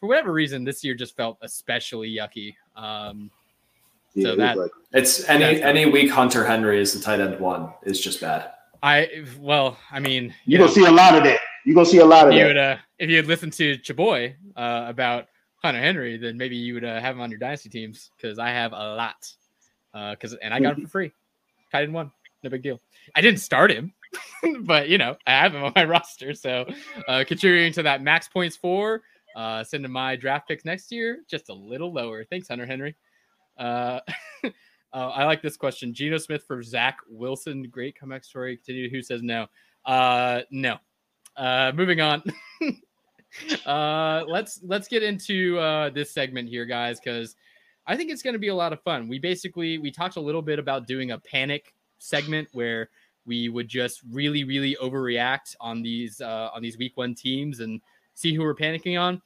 for whatever reason this year just felt especially yucky. Um, Yeah, So it was that- It's any That's- any week Hunter Henry is the tight end one is just bad. I well, I mean, You're know, gonna see a lot of that. You're gonna see a lot of you that. would uh, if you had listened to Chaboy uh, about Hunter Henry, then maybe you would uh, have him on your dynasty teams because I have a lot. Because and I got him for free, tight end one, no big deal. I didn't start him, but you know I have him on my roster, so uh, contributing to that max points for. Uh, sending my draft picks next year just a little lower. Thanks, Hunter Henry. Uh, uh, I like this question. Geno Smith for Zach Wilson. Great comeback story. Continue. Who says no? Uh, no. Uh, moving on. uh, let's let's get into uh, this segment here, guys, because I think it's going to be a lot of fun. We basically we talked a little bit about doing a panic segment where we would just really really overreact on these uh, on these week one teams and see who we're panicking on.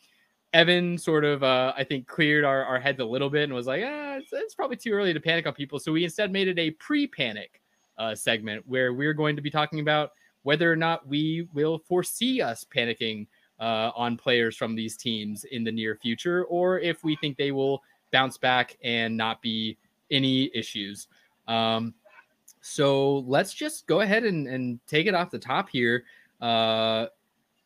Evan sort of, uh, I think, cleared our, our heads a little bit and was like, ah, it's, it's probably too early to panic on people. So we instead made it a pre panic uh, segment where we're going to be talking about whether or not we will foresee us panicking uh, on players from these teams in the near future, or if we think they will bounce back and not be any issues. Um, so let's just go ahead and, and take it off the top here. Uh,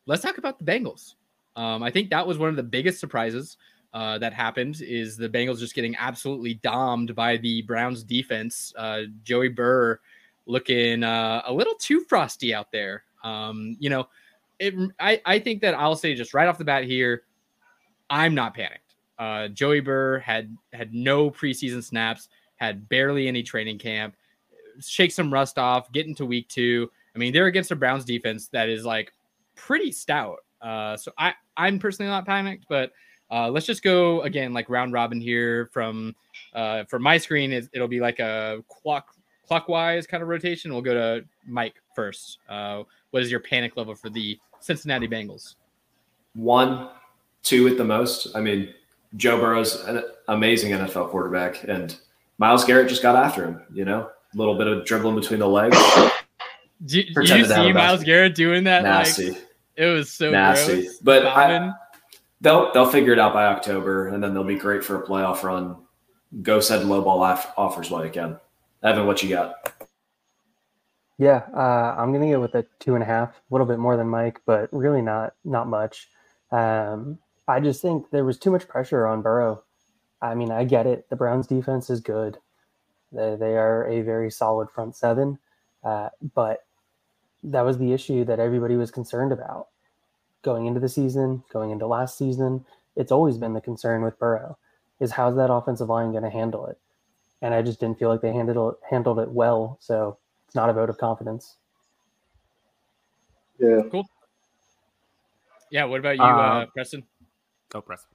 let's talk about the Bengals. Um, I think that was one of the biggest surprises uh, that happened is the Bengals just getting absolutely domed by the Browns defense. Uh, Joe Burrow looking uh, a little too frosty out there. Um, you know, it, I, I think that I'll say just right off the bat here, I'm not panicked. Uh, Joe Burrow had had no preseason snaps, had barely any training camp. Shake some rust off, get into week two. I mean, they're against a Browns defense that is like pretty stout. Uh, so I I'm personally not panicked, but uh, let's just go again like round robin here from uh, from my screen. It, it'll be like a clock clockwise kind of rotation. We'll go to Mike first. Uh, what is your panic level for the Cincinnati Bengals? One, two at the most. I mean, Joe Burrow's an amazing NFL quarterback, and Myles Garrett just got after him. You know, a little bit of dribbling between the legs. Do, you have see Myles. Garrett doing that? Nasty, Like it was so nasty. gross. But I, they'll they'll figure it out by October, and then they'll be great for a playoff run. Go send low ball off, offers while you can. Evan, what you got? Yeah, uh, I'm gonna go with a two and a half, a little bit more than Mike, but really not not much. Um, I just think there was too much pressure on Burrow. I mean, I get it. The Browns' defense is good. They, they are a very solid front seven, uh, but that was the issue that everybody was concerned about going into the season, going into last season. It's always been the concern with Burrow is how's that offensive line going to handle it? And I just didn't feel like they handled it, handled it well. So it's not a vote of confidence. Yeah. yeah. What about you, Uh, uh, Preston? Go press.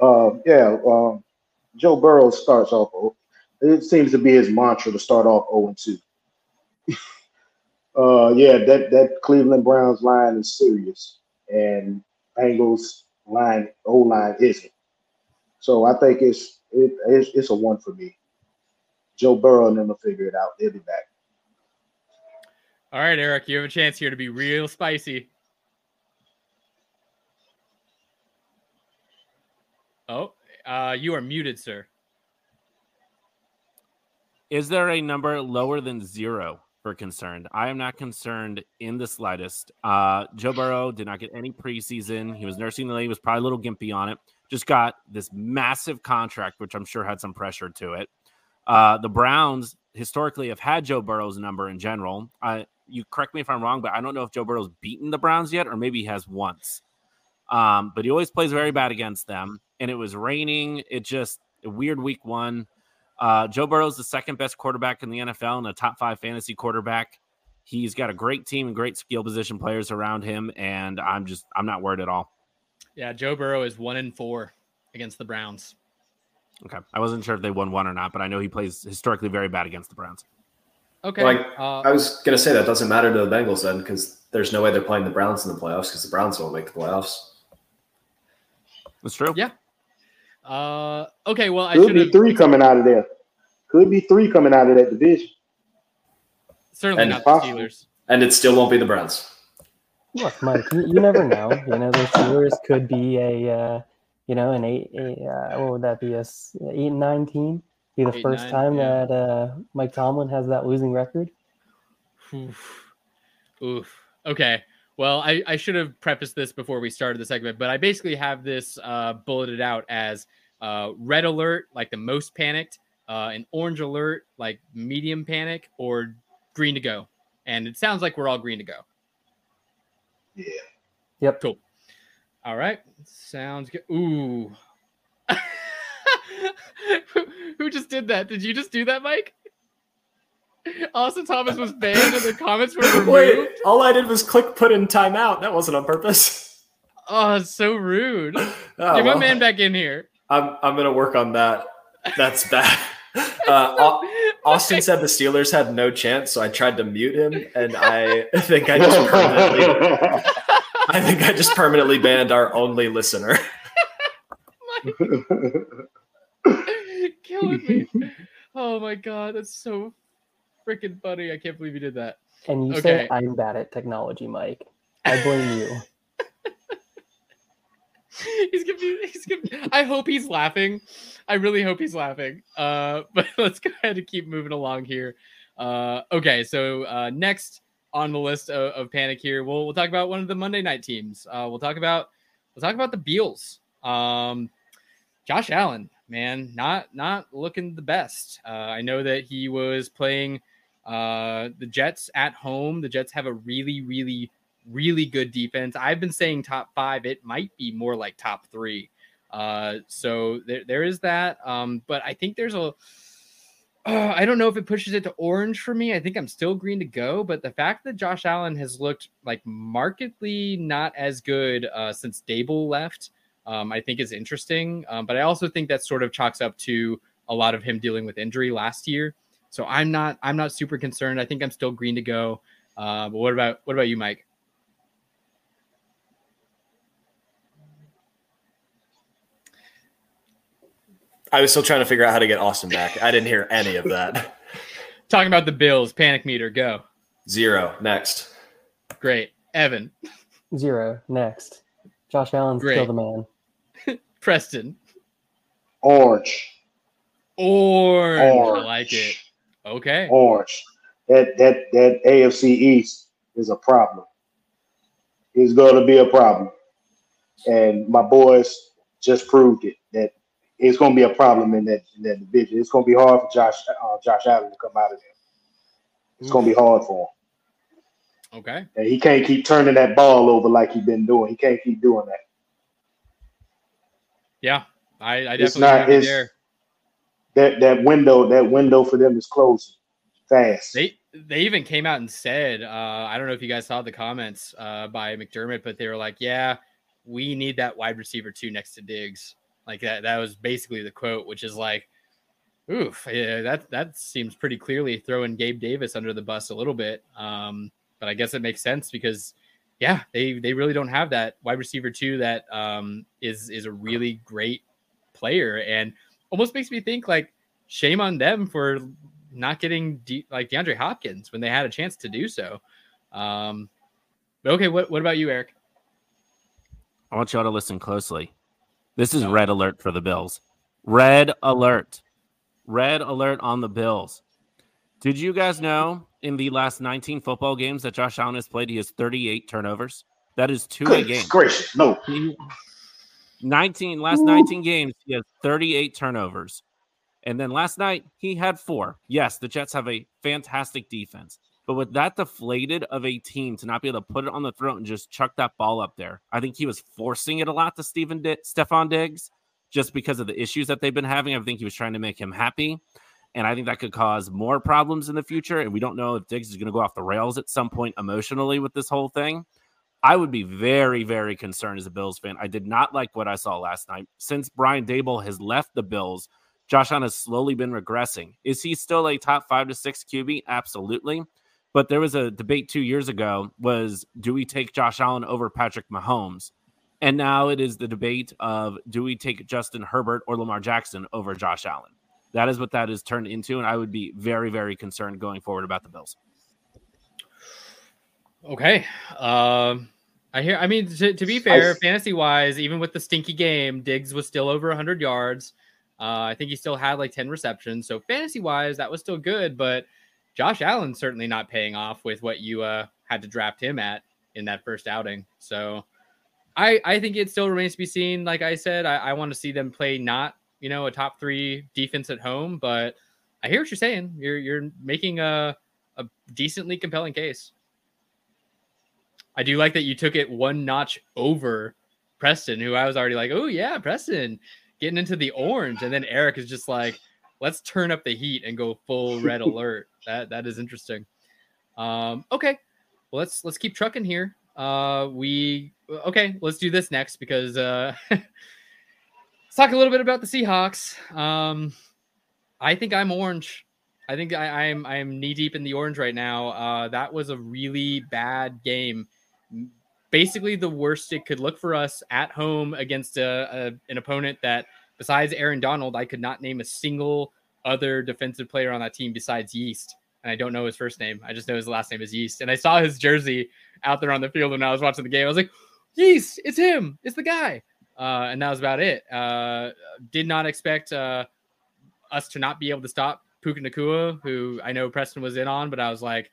Uh, yeah. Um, Joe Burrow starts off. oh, It seems to be his mantra to start off 0 and 2. uh, yeah, that that Cleveland Browns line is serious, and Bengals line O line isn't. So I think it's it, it's, it's a one for me. Joe Burrow and them will figure it out. They'll be back. All right, Eric, you have a chance here to be real spicy. Oh, uh, you are muted, sir. Is there a number lower than zero for concerned? I am not concerned in the slightest. Uh, Joe Burrow did not get any preseason. He was nursing the leg, was probably a little gimpy on it. Just got this massive contract, which I'm sure had some pressure to it. Uh, the Browns historically have had Joe Burrow's number in general. I, you correct me if I'm wrong, but I don't know if Joe Burrow's beaten the Browns yet, or maybe he has once. Um, but he always plays very bad against them. And it was raining. It just a weird week one. Uh, Joe Burrow's the second best quarterback in the NFL and a top five fantasy quarterback. He's got a great team and great skill position players around him, and I'm just I'm not worried at all. Yeah, Joe Burrow is one in four against the Browns. Okay, I wasn't sure if they won one or not, but I know he plays historically very bad against the Browns. Okay, Like, uh, I was gonna say that doesn't matter to the Bengals then, because there's no way they're playing the Browns in the playoffs because the Browns won't make the playoffs. That's true. Yeah. uh, okay. Well, I Could should be three coming out of there. Could be three coming out of that division. certainly and not the. Steelers. And it still won't be the Browns. Look, Mike, you, you never know. You know, the Steelers could be a, uh, you know, an eight, a, uh, what would that be, a eight and nine team? Be the Eight, first nine, time yeah. that uh, Mike Tomlin has that losing record. Oof. Oof. Okay. Well, I, I should have prefaced this before we started the segment, but I basically have this uh, bulleted out as uh, red alert, like the most panicked, uh, an orange alert, like medium panic, or green to go. And it sounds like we're all green to go. Yep. Cool. All right. Sounds good. Ooh. who, who just did that? Did you just do that, Mike? Austin Thomas was banned and the comments were removed. Wait, all I did was click put in timeout. That wasn't on purpose. Oh, it's so rude. Oh, Get my well, man back in here. I'm I'm gonna work on that. That's bad. Uh, Austin said the Steelers had no chance, so I tried to mute him, and I think I just permanently, I think I just permanently banned our only listener. killing me. Oh my god, that's so freaking funny. I can't believe you did that. And you Okay. say I'm bad at technology, Mike. I blame you. He's gonna he's gonna I hope he's laughing. I really hope he's laughing. Uh but let's go ahead and keep moving along here. Uh okay, so uh next on the list of, of panic here, we'll we'll talk about one of the Monday night teams. Uh we'll talk about we'll talk about the Bills. Um Josh Allen, man, not not looking the best. Uh, I know that he was playing uh, the Jets at home. The Jets have a really, really, really good defense. I've been saying top five. It might be more like top three. Uh, so there, there is that. Um, but I think there's a. Uh, I don't know if it pushes it to orange for me. I think I'm still green to go. But the fact that Josh Allen has looked like markedly not as good uh, since Daboll left um, I think is interesting. Um, but I also think that sort of chalks up to a lot of him dealing with injury last year. So I'm not I'm not super concerned. I think I'm still green to go. Uh, but what about what about you, Mike? I was still trying to figure out how to get Austin back. I didn't hear any of that. Talking about the Bills, panic meter, go. Zero. Next. Great, Evan, Zero. Next. Josh Allen's Great. still the man. Preston, Orange. orange. I like it. Okay. Orange. That that that AFC East is a problem. It's going to be a problem, and my boys just proved it that it's going to be a problem in that in that division. It's going to be hard for Josh uh, Josh Allen to come out of there. It's going to be hard for him, Okay. and he can't keep turning that ball over like he's been doing. He can't keep doing that. Yeah, I, I It's definitely not- it's- there. That that window that window for them is closing fast. They they even came out and said, uh, I don't know if you guys saw the comments uh, by McDermott, but they were like, "Yeah, we need that wide receiver too next to Diggs." Like that. That was basically the quote, which is like, "Oof, yeah, that that seems pretty clearly throwing Gabe Davis under the bus a little bit." Um, but I guess it makes sense because, yeah, they they really don't have that wide receiver two that um, is is a really great player and almost makes me think like shame on them for not getting De- like DeAndre Hopkins when they had a chance to do so. Um, but okay, what what about you, Eric? I want y'all to listen closely. This is red alert for the Bills. Red alert. Red alert on the Bills. Did you guys know in the last 19 football games that Josh Allen has played, he has 38 turnovers? That is two a game. Gracious, no. 19 last 19 games, he has 38 turnovers. And then last night, he had four. Yes, the Jets have a fantastic defense. But with that deflated of a team to not be able to put it on the throat and just chuck that ball up there, I think he was forcing it a lot to Stephen Di- Stefon Diggs just because of the issues that they've been having. I think he was trying to make him happy. And I think that could cause more problems in the future. And we don't know if Diggs is going to go off the rails at some point emotionally with this whole thing. I would be very, very concerned as a Bills fan. I did not like what I saw last night. Since Brian Daboll has left the Bills, Josh Allen has slowly been regressing. Is he still a top five to six QB? Absolutely. But there was a debate two years ago was do we take Josh Allen over Patrick Mahomes? And now it is the debate of do we take Justin Herbert or Lamar Jackson over Josh Allen? That is what that is turned into. And I would be very, very concerned going forward about the Bills. Okay. Um, I hear. I mean, to, to be fair, fantasy wise, even with the stinky game, Diggs was still over 100 yards. Uh, I think he still had like 10 receptions. So fantasy wise, that was still good. But Josh Allen's certainly not paying off with what you uh, had to draft him at in that first outing. So I I think it still remains to be seen. Like I said, I, I want to see them play not you know a top three defense at home. But I hear what you're saying. You're you're making a a decently compelling case. I do like that you took it one notch over Preston, who I was already like, oh yeah, Preston getting into the orange, and then Eric is just like, let's turn up the heat and go full red alert. That that is interesting. Um, okay, well let's let's keep trucking here. Uh, we okay, let's do this next because uh, let's talk a little bit about the Seahawks. Um, I think I'm orange. I think I, I'm I'm knee deep in the orange right now. Uh, that was a really bad game basically the worst it could look for us at home against a, a, an opponent that besides Aaron Donald, I could not name a single other defensive player on that team besides Yeast. And I don't know his first name. I just know his last name is Yeast. And I saw his jersey out there on the field when I was watching the game. I was like, Yeast, it's him. It's the guy. Uh, and that was about it. Uh, did not expect uh, us to not be able to stop Puka Nacua, who I know Preston was in on, but I was like,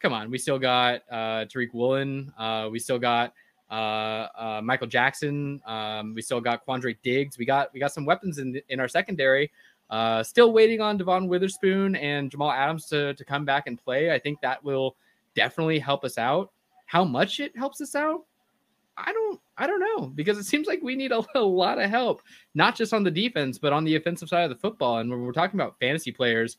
come on, we still got uh, Tariq Woolen. Uh, we still got Michael Jackson. Um, we still got Quandre Diggs. We got we got some weapons in in our secondary. Uh, still waiting on Devon Witherspoon and Jamal Adams to to come back and play. I think that will definitely help us out. How much it helps us out, I don't I don't know because it seems like we need a, a lot of help, not just on the defense but on the offensive side of the football. And when we're talking about fantasy players,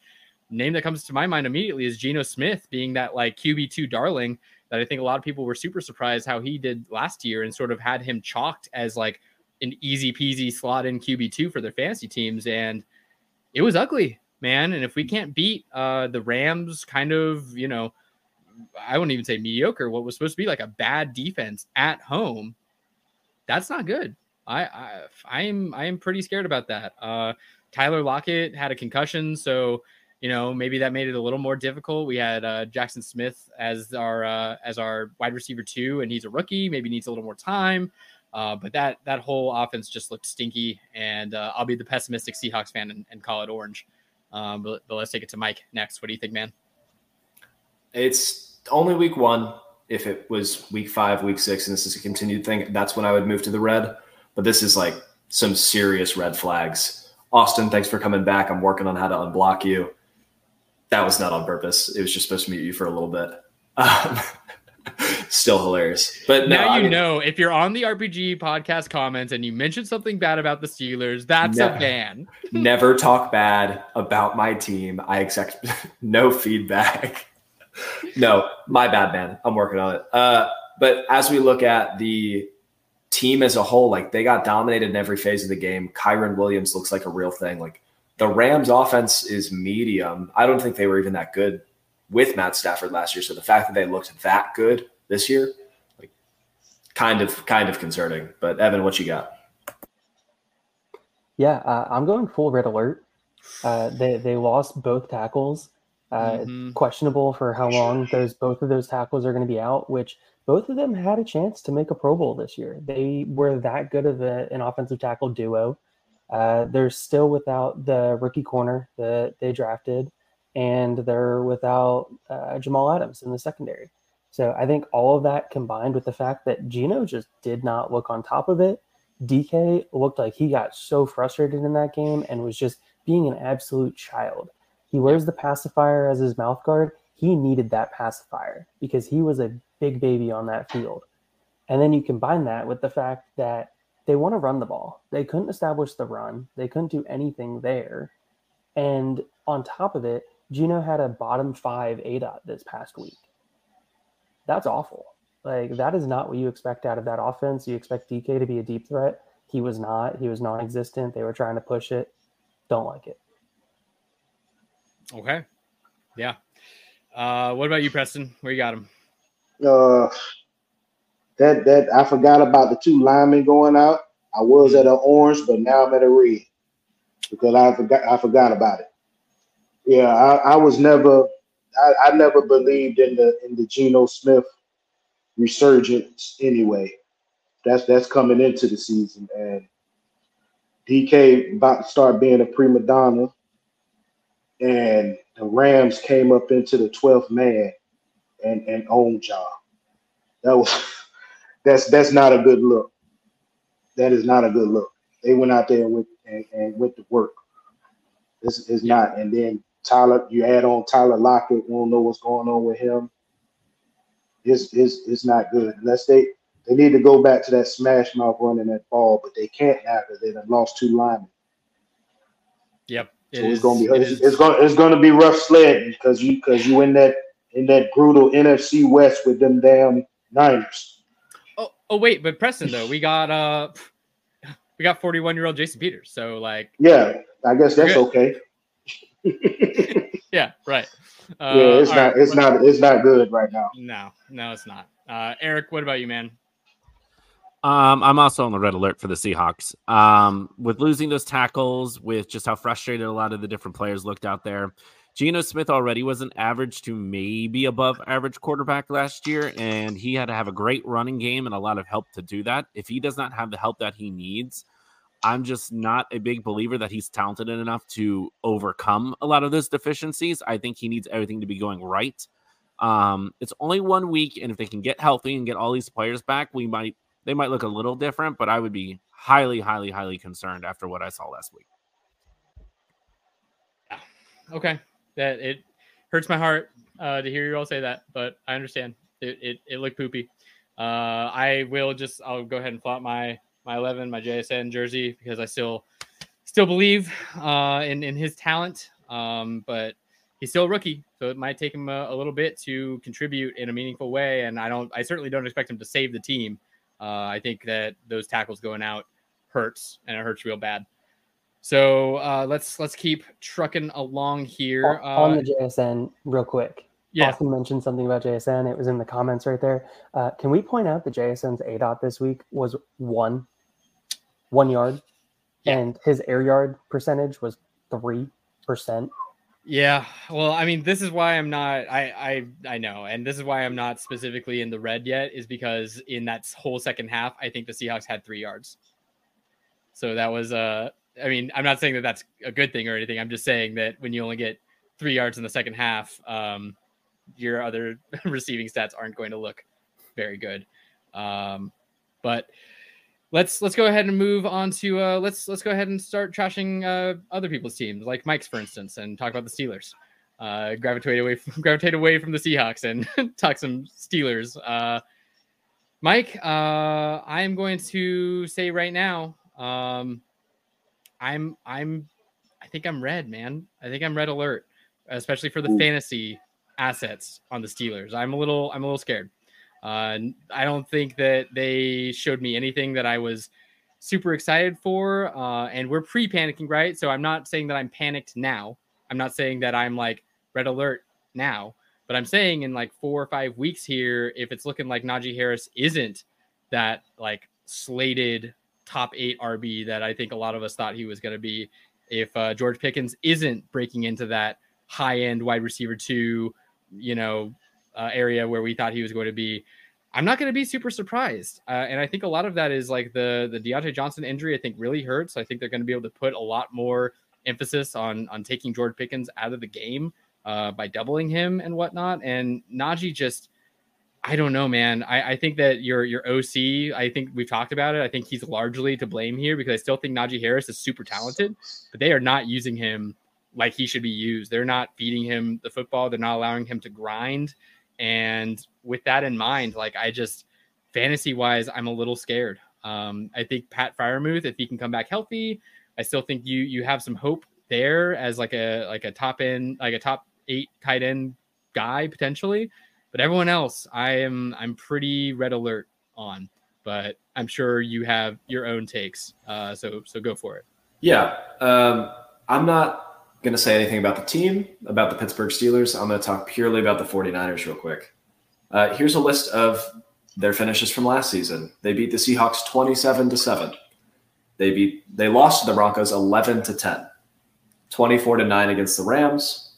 name that comes to my mind immediately is Geno Smith being that like QB2 darling that I think a lot of people were super surprised how he did last year and sort of had him chalked as like an easy peasy slot in QB2 for their fantasy teams. And it was ugly, man. And if we can't beat uh, the Rams, kind of, you know, I wouldn't even say mediocre, what was supposed to be like a bad defense at home, that's not good. I, I I'm I'm pretty scared about that. Uh, Tyler Lockett had a concussion, so you know, maybe that made it a little more difficult. We had uh, Jaxon Smith as our uh, as our wide receiver two, and he's a rookie. Maybe needs a little more time. Uh, but that that whole offense just looked stinky, and uh, I'll be the pessimistic Seahawks fan and, and call it orange. Um, but, but, let's take it to Mike next. What do you think, man? It's only week one. If it was week five, week six, and this is a continued thing, that's when I would move to the red. But this is like some serious red flags. Austin, thanks for coming back. I'm working on how to unblock you that was not on purpose. It was just supposed to mute you for a little bit. Um, still hilarious. But no, now you I mean, know if you're on the RPG podcast comments and you mention something bad about the Steelers, that's a ban. never talk bad about my team. I accept no feedback. no, my bad, man. I'm working on it. Uh, but as we look at the team as a whole, like they got dominated in every phase of the game. Kyren Williams looks like a real thing. Like the Rams offense is medium. I don't think they were even that good with Matt Stafford last year. So the fact that they looked that good this year, like kind of kind of concerning. But Evan, what you got? Yeah, uh, I'm going full red alert. Uh, they they lost both tackles. Uh, mm-hmm. Questionable for how long those both of those tackles are going to be out. Which both of them had a chance to make a Pro Bowl this year. They were that good of a, an offensive tackle duo. Uh, they're still without the rookie corner that they drafted, and they're without uh, Jamal Adams in the secondary. So I think all of that combined with the fact that Geno just did not look on top of it. DK looked like he got so frustrated in that game and was just being an absolute child. He wears the pacifier as his mouth guard. He needed that pacifier because he was a big baby on that field. And then you combine that with the fact that they want to run the ball. They couldn't establish the run. They couldn't do anything there. And on top of it, Geno had a bottom five ADOT this past week. That's awful. Like that is not what you expect out of that offense. You expect DK to be a deep threat. He was not. He was non-existent. They were trying to push it. Don't like it. Okay. Yeah. Uh, what about you, Preston? Where you got him? Uh, that that I forgot about the two linemen going out. I was at an orange, but now I'm at a red because I forgot I forgot about it. Yeah, I, I was never I, I never believed in the in the Geno Smith resurgence anyway. That's that's coming into the season and DK about to start being a prima donna and the Rams came up into the 12th man and and owned y'all. That was that's that's not a good look. That is not a good look. They went out there and went and, and went to work. This is not. And then Tyler, you add on Tyler Lockett. We don't know what's going on with him. It's it's it's not good unless they they need to go back to that smash mouth running that ball, but they can't now because they have lost two linemen. Yep. So it's gonna be it's, it's gonna it's gonna be rough sledding because you because you in that in that brutal NFC West with them damn Niners. Oh, wait, but Preston though we got uh we got 41 year old Jason Peters, so like yeah, I guess that's okay. yeah, right. Uh, yeah, it's not right, it's not it's not good right now. No, no, it's not. Uh, Eric, what about you, man? Um, I'm also on the red alert for the Seahawks. Um, with losing those tackles, with just how frustrated a lot of the different players looked out there. Geno Smith already was an average to maybe above average quarterback last year, and he had to have a great running game and a lot of help to do that. If he does not have the help that he needs, I'm just not a big believer that he's talented enough to overcome a lot of those deficiencies. I think he needs everything to be going right. Um, it's only one week, and if they can get healthy and get all these players back, we might they might look a little different, but I would be highly, highly, highly concerned after what I saw last week. Okay. That it hurts my heart uh, to hear you all say that, but I understand. It it, it looked poopy. Uh, I will just I'll go ahead and flop my my 11, my JSN jersey because I still still believe uh, in in his talent. Um, but he's still a rookie, so it might take him a, a, little bit to contribute in a meaningful way. And I don't, I certainly don't expect him to save the team. Uh, I think that those tackles going out hurts, and it hurts real bad. So uh, let's let's keep trucking along here. on the uh, JSN, real quick. Yeah. Austin mentioned something about JSN. It was in the comments right there. Uh, can we point out that JSN's A dot this week was one, one yard, yeah. and his air yard percentage was three percent. Yeah, well, I mean, this is why I'm not. I I I know, and this is why I'm not specifically in the red yet, is because in that whole second half, I think the Seahawks had three yards. So that was uh, I mean, I'm not saying that that's a good thing or anything. I'm just saying that when you only get three yards in the second half, um, your other receiving stats aren't going to look very good. Um, but let's let's go ahead and move on to uh, let's let's go ahead and start trashing uh, other people's teams, like Mike's, for instance, and talk about the Steelers. Uh, gravitate away from, gravitate away from the Seahawks and talk some Steelers. Uh, Mike, uh, I am going to say right now, um, I'm I'm I think I'm red, man. I think I'm red alert, especially for the Ooh. fantasy assets on the Steelers. I'm a little I'm a little scared. Uh, I don't think that they showed me anything that I was super excited for. Uh, and we're pre panicking, right? So I'm not saying that I'm panicked now. I'm not saying that I'm like red alert now, but I'm saying in like four or five weeks here, if it's looking like Najee Harris isn't that like slated top eight RB that I think a lot of us thought he was going to be, if uh, George Pickens isn't breaking into that high end wide receiver two, you know, uh, area where we thought he was going to be. I'm not going to be super surprised, uh, and I think a lot of that is like the the Diontae Johnson injury. I think really hurts. I think they're going to be able to put a lot more emphasis on on taking George Pickens out of the game uh, by doubling him and whatnot. And Najee just, I don't know, man. I, I think that your your OC. I think we've talked about it. I think he's largely to blame here because I still think Najee Harris is super talented, but they are not using him like he should be used. They're not feeding him the football. They're not allowing him to grind. And with that in mind, like I just fantasy wise, I'm a little scared. Um, I think Pat Freiermuth, if he can come back healthy, I still think you you have some hope there as like a like a top end like a top eight tight end guy potentially, but everyone else I am I'm pretty red alert on. But I'm sure you have your own takes, uh, so so go for it. Yeah, um, I'm not going to say anything about the team, about the Pittsburgh Steelers. I'm going to talk purely about the 49ers real quick. Uh, here's a list of their finishes from last season. They beat the Seahawks 27 to 7. They beat they lost to the Broncos 11 to 10. 24 to 9 against the Rams,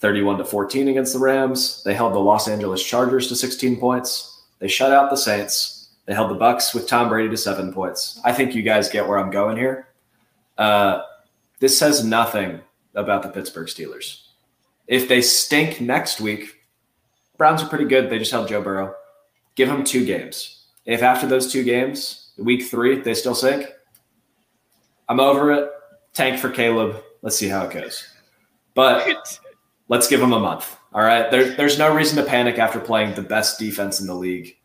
31 to 14 against the Rams. They held the Los Angeles Chargers to 16 points. They shut out the Saints. They held the Bucs with Tom Brady to 7 points. I think you guys get where I'm going here. Uh, this says nothing about the Pittsburgh Steelers. If they stink next week, Browns are pretty good. They just held Joe Burrow. Give them two games. If after those two games, week three, they still sink, I'm over it. Tank for Caleb. Let's see how it goes. But let's give them a month. All right. There, there's no reason to panic after playing the best defense in the league,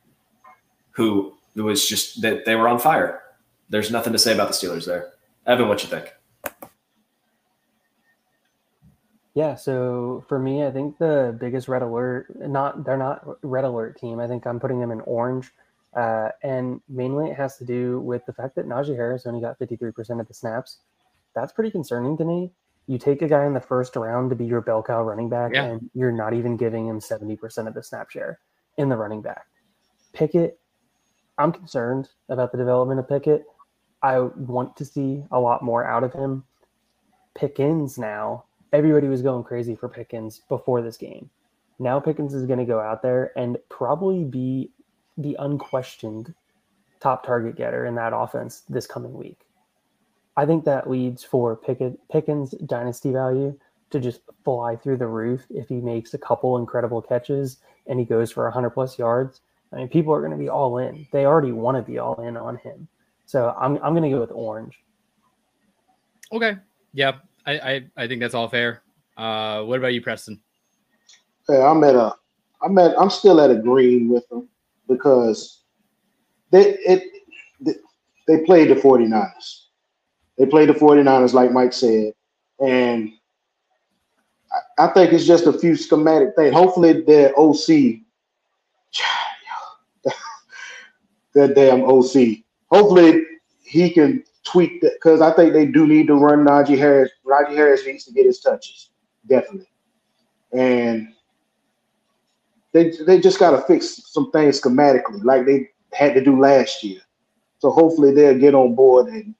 who was just that they were on fire. There's nothing to say about the Steelers there. Evan, what you think? Yeah, so for me, I think the biggest red alert, not they're not red alert team. I think I'm putting them in orange, uh, and mainly it has to do with the fact that Najee Harris only got 53% of the snaps. That's pretty concerning to me. You take a guy in the first round to be your bell cow running back, Yeah. and you're not even giving him 70% of the snap share in the running back. Pickett, I'm concerned about the development of Pickett. I want to see a lot more out of him. Pickens now, everybody was going crazy for Pickens before this game. Now Pickens is going to go out there and probably be the unquestioned top target getter in that offense this coming week. I think that leads for Pickett, Pickens dynasty value to just fly through the roof if he makes a couple incredible catches and he goes for 100 plus yards. I mean, people are going to be all in. They already want to be all in on him. So I'm, I'm going to go with orange. Okay. Yeah, I, I, I think that's all fair. Uh, what about you, Preston? Hey, I'm at a, I'm at, I'm still at a green with them because they it they played the 49ers. They played the 49ers, like Mike said, and I, I think it's just a few schematic things. Hopefully, their OC, that damn OC. Hopefully, he can tweak that because I think they do need to run Najee Harris. Najee Harris needs to get his touches, definitely, and they they just got to fix some things schematically, like they had to do last year. So hopefully they'll get on board and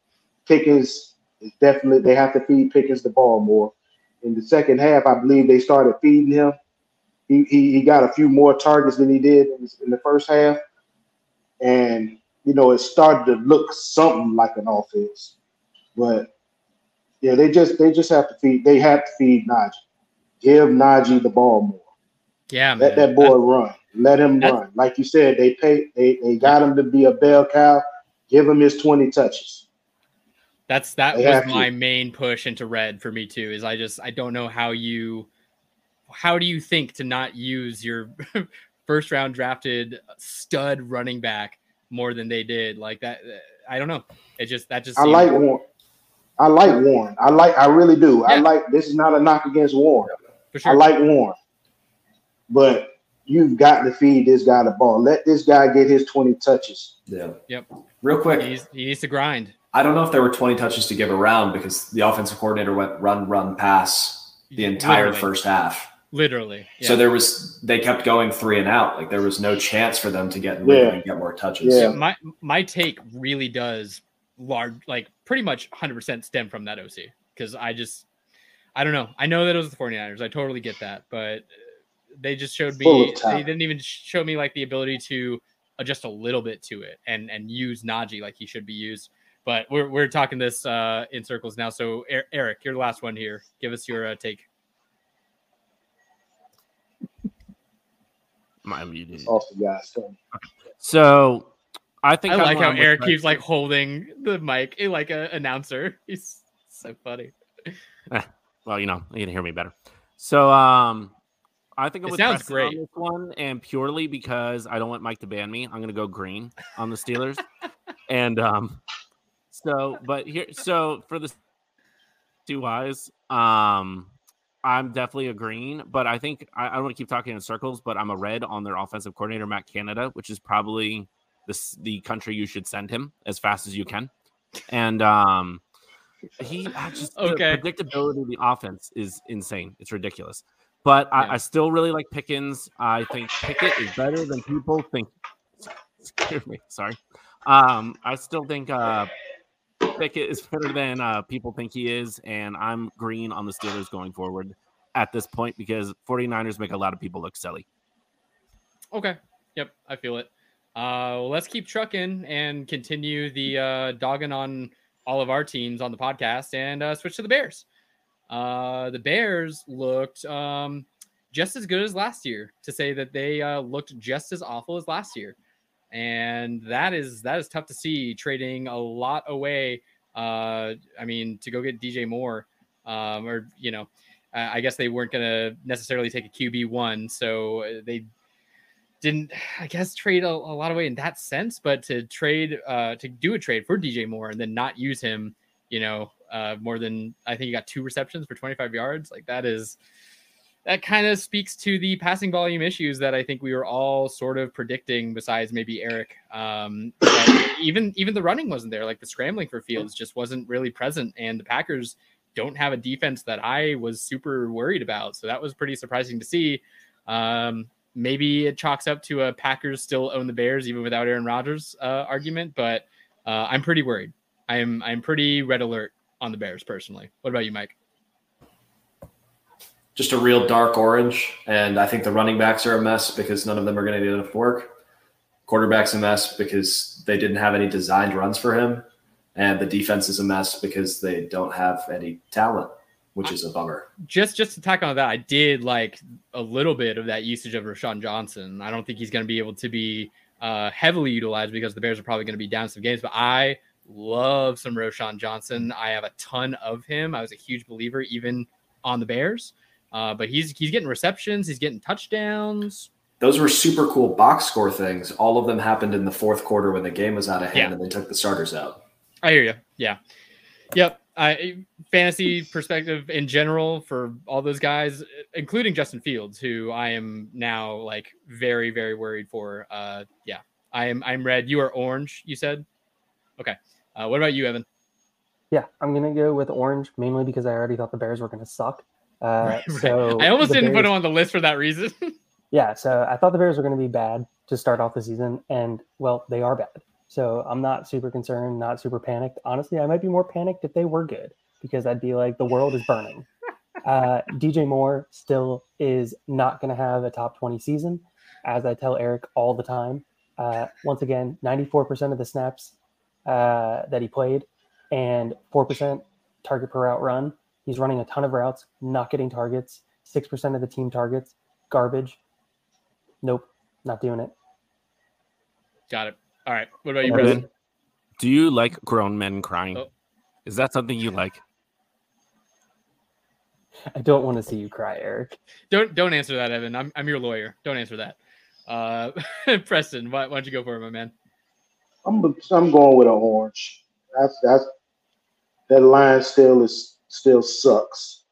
Pickens is definitely they have to feed Pickens the ball more. In the second half, I believe they started feeding him. He he, he got a few more targets than he did in, in the first half, and you know it started to look something like an offense. But yeah, they just they just have to feed. They have to feed Najee. Give Najee the ball more. Yeah, Let man. that boy run. Let him run. Like you said, they pay. They, they got him to be a bell cow. Give him his twenty touches. That's that They was have to. my main push into red for me too. Is I just I don't know how you how do you think to not use your first round drafted stud running back more than they did like that? uh, I don't know. It just that just I seemed- like Warren. I like Warren. I like. I really do. I like. This is not a knock against Warren. for sure. I like Warren, but you've got to feed this guy the ball. Let this guy get his twenty touches. Yeah. Yep. Real quick, he needs, he needs to grind. I don't know if there were 20 touches to give around because the offensive coordinator went run, run, pass the entire Literally. first half. Literally. So there was they kept going three and out. Like there was no chance for them to get Yeah. and get more touches. Yeah. my my take really does large like pretty much 100% stem from that OC because I just I don't know. I know that it was the 49ers. I totally get that, but uh, they just showed me of they didn't even show me like the ability to adjust a little bit to it and and use Najee like he should be used. But we're we're talking this uh in circles now. So Er- Eric, you're the last one here. Give us your uh, take. My muted. Off the guys. So, So I think I like how Eric keeps like holding the mic eh, like an announcer. He's so funny. Well, you know, you can hear me better. So, um, I think I'm It with sounds Preston on great. this one, and purely because I don't want Mike to ban me, I'm going to go green on the Steelers. and um, so, but here, so for the two eyes, Um, I'm definitely agreeing, but I think I, I don't want to keep talking in circles, but I'm a red on their offensive coordinator, Matt Canada, which is probably the, the country you should send him as fast as you can. And um, he just Okay. the predictability of the offense is insane. It's ridiculous. But Yeah. I, I still really like Pickens. I think Pickett is better than people think. Excuse me, sorry. Um, I still think uh, Pickett is better than uh, people think he is, and I'm green on the Steelers going forward at this point because 49ers make a lot of people look silly. Okay. Yep, I feel it. Uh, well, let's keep trucking and continue the uh, dogging on all of our teams on the podcast and uh, switch to the Bears. Uh, the Bears looked um, just as good as last year. To say that they uh, looked just as awful as last year, and that is that is tough to see. Trading a lot away. Uh, I mean, to go get DJ Moore, um, or you know, I guess they weren't going to necessarily take a QB one, so uh, they didn't I guess trade a, a lot away in that sense, but to trade uh to do a trade for DJ Moore and then not use him, you know, uh more than I think he got two receptions for 25 yards, like that is that kind of speaks to the passing volume issues that I think we were all sort of predicting besides maybe Eric. Um even even the running wasn't there, like the scrambling for fields just wasn't really present and the Packers don't have a defense that I was super worried about. So that was pretty surprising to see. Um, maybe it chalks up to a Packers still own the Bears even without Aaron Rodgers uh, argument, but uh, I'm pretty worried. I'm I'm pretty red alert on the Bears personally. What about you, Mike? Just a real dark orange. And I think the running backs are a mess because none of them are going to do enough work. Quarterback's a mess because they didn't have any designed runs for him. And the defense is a mess because they don't have any talent, which is a bummer. Just just to tack on that, I did like a little bit of that usage of Roschon Johnson. I don't think he's going to be able to be uh, heavily utilized because the Bears are probably going to be down some games. But I love some Roschon Johnson. I have a ton of him. I was a huge believer even on the Bears. Uh, but he's he's getting receptions, he's getting touchdowns. Those were super cool box score things. All of them happened in the fourth quarter when the game was out of hand Yeah. and they took the starters out. I hear you. Yeah. Yep. I fantasy perspective in general for all those guys, including Justin Fields, who I am now like very, very worried for. Uh yeah. I am I'm red. You are orange, you said? Okay. Uh, what about you, Evan? Yeah, I'm gonna go with orange mainly because I already thought the Bears were gonna suck. Uh, So I almost didn't put him on the list for that reason. Yeah, so I thought the Bears were going to be bad to start off the season, and well, they are bad. So I'm not super concerned, not super panicked. Honestly, I might be more panicked if they were good because I'd be like, the world is burning. Uh, DJ Moore still is not going to have a top 20 season, as I tell Eric all the time. Uh, once again, 94% of the snaps uh, that he played and 4% target per route run. He's running a ton of routes, not getting targets, 6% of the team targets, garbage. Nope, not doing it. Got it. All right. What about you, Evan? Brendan? Do you like grown men crying? Oh. Is that something you like? I don't want to see you cry, Eric. Don't don't answer that, Evan. I'm I'm your lawyer. Don't answer that. Uh Preston, why, why don't you go for it, my man? I'm I'm going with an orange. That's that's that line still is still sucks.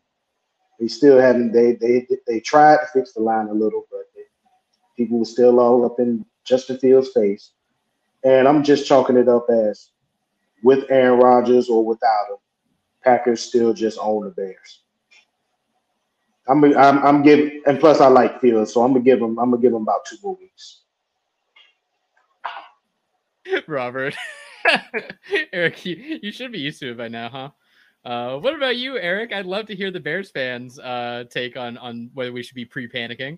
They still haven't they they they tried to fix the line a little, but they, people were still all up in Justin Fields' face. And I'm just chalking it up as with Aaron Rodgers or without him, Packers still just own the Bears. I'm I'm, I'm giving, and plus I like Fields, so I'm gonna give him I'm gonna give him about two more weeks. Robert. Eric, you, you should be used to it by now, huh? Uh, what about you, Eric? I'd love to hear the Bears fans' uh, take on on whether we should be pre-panicking.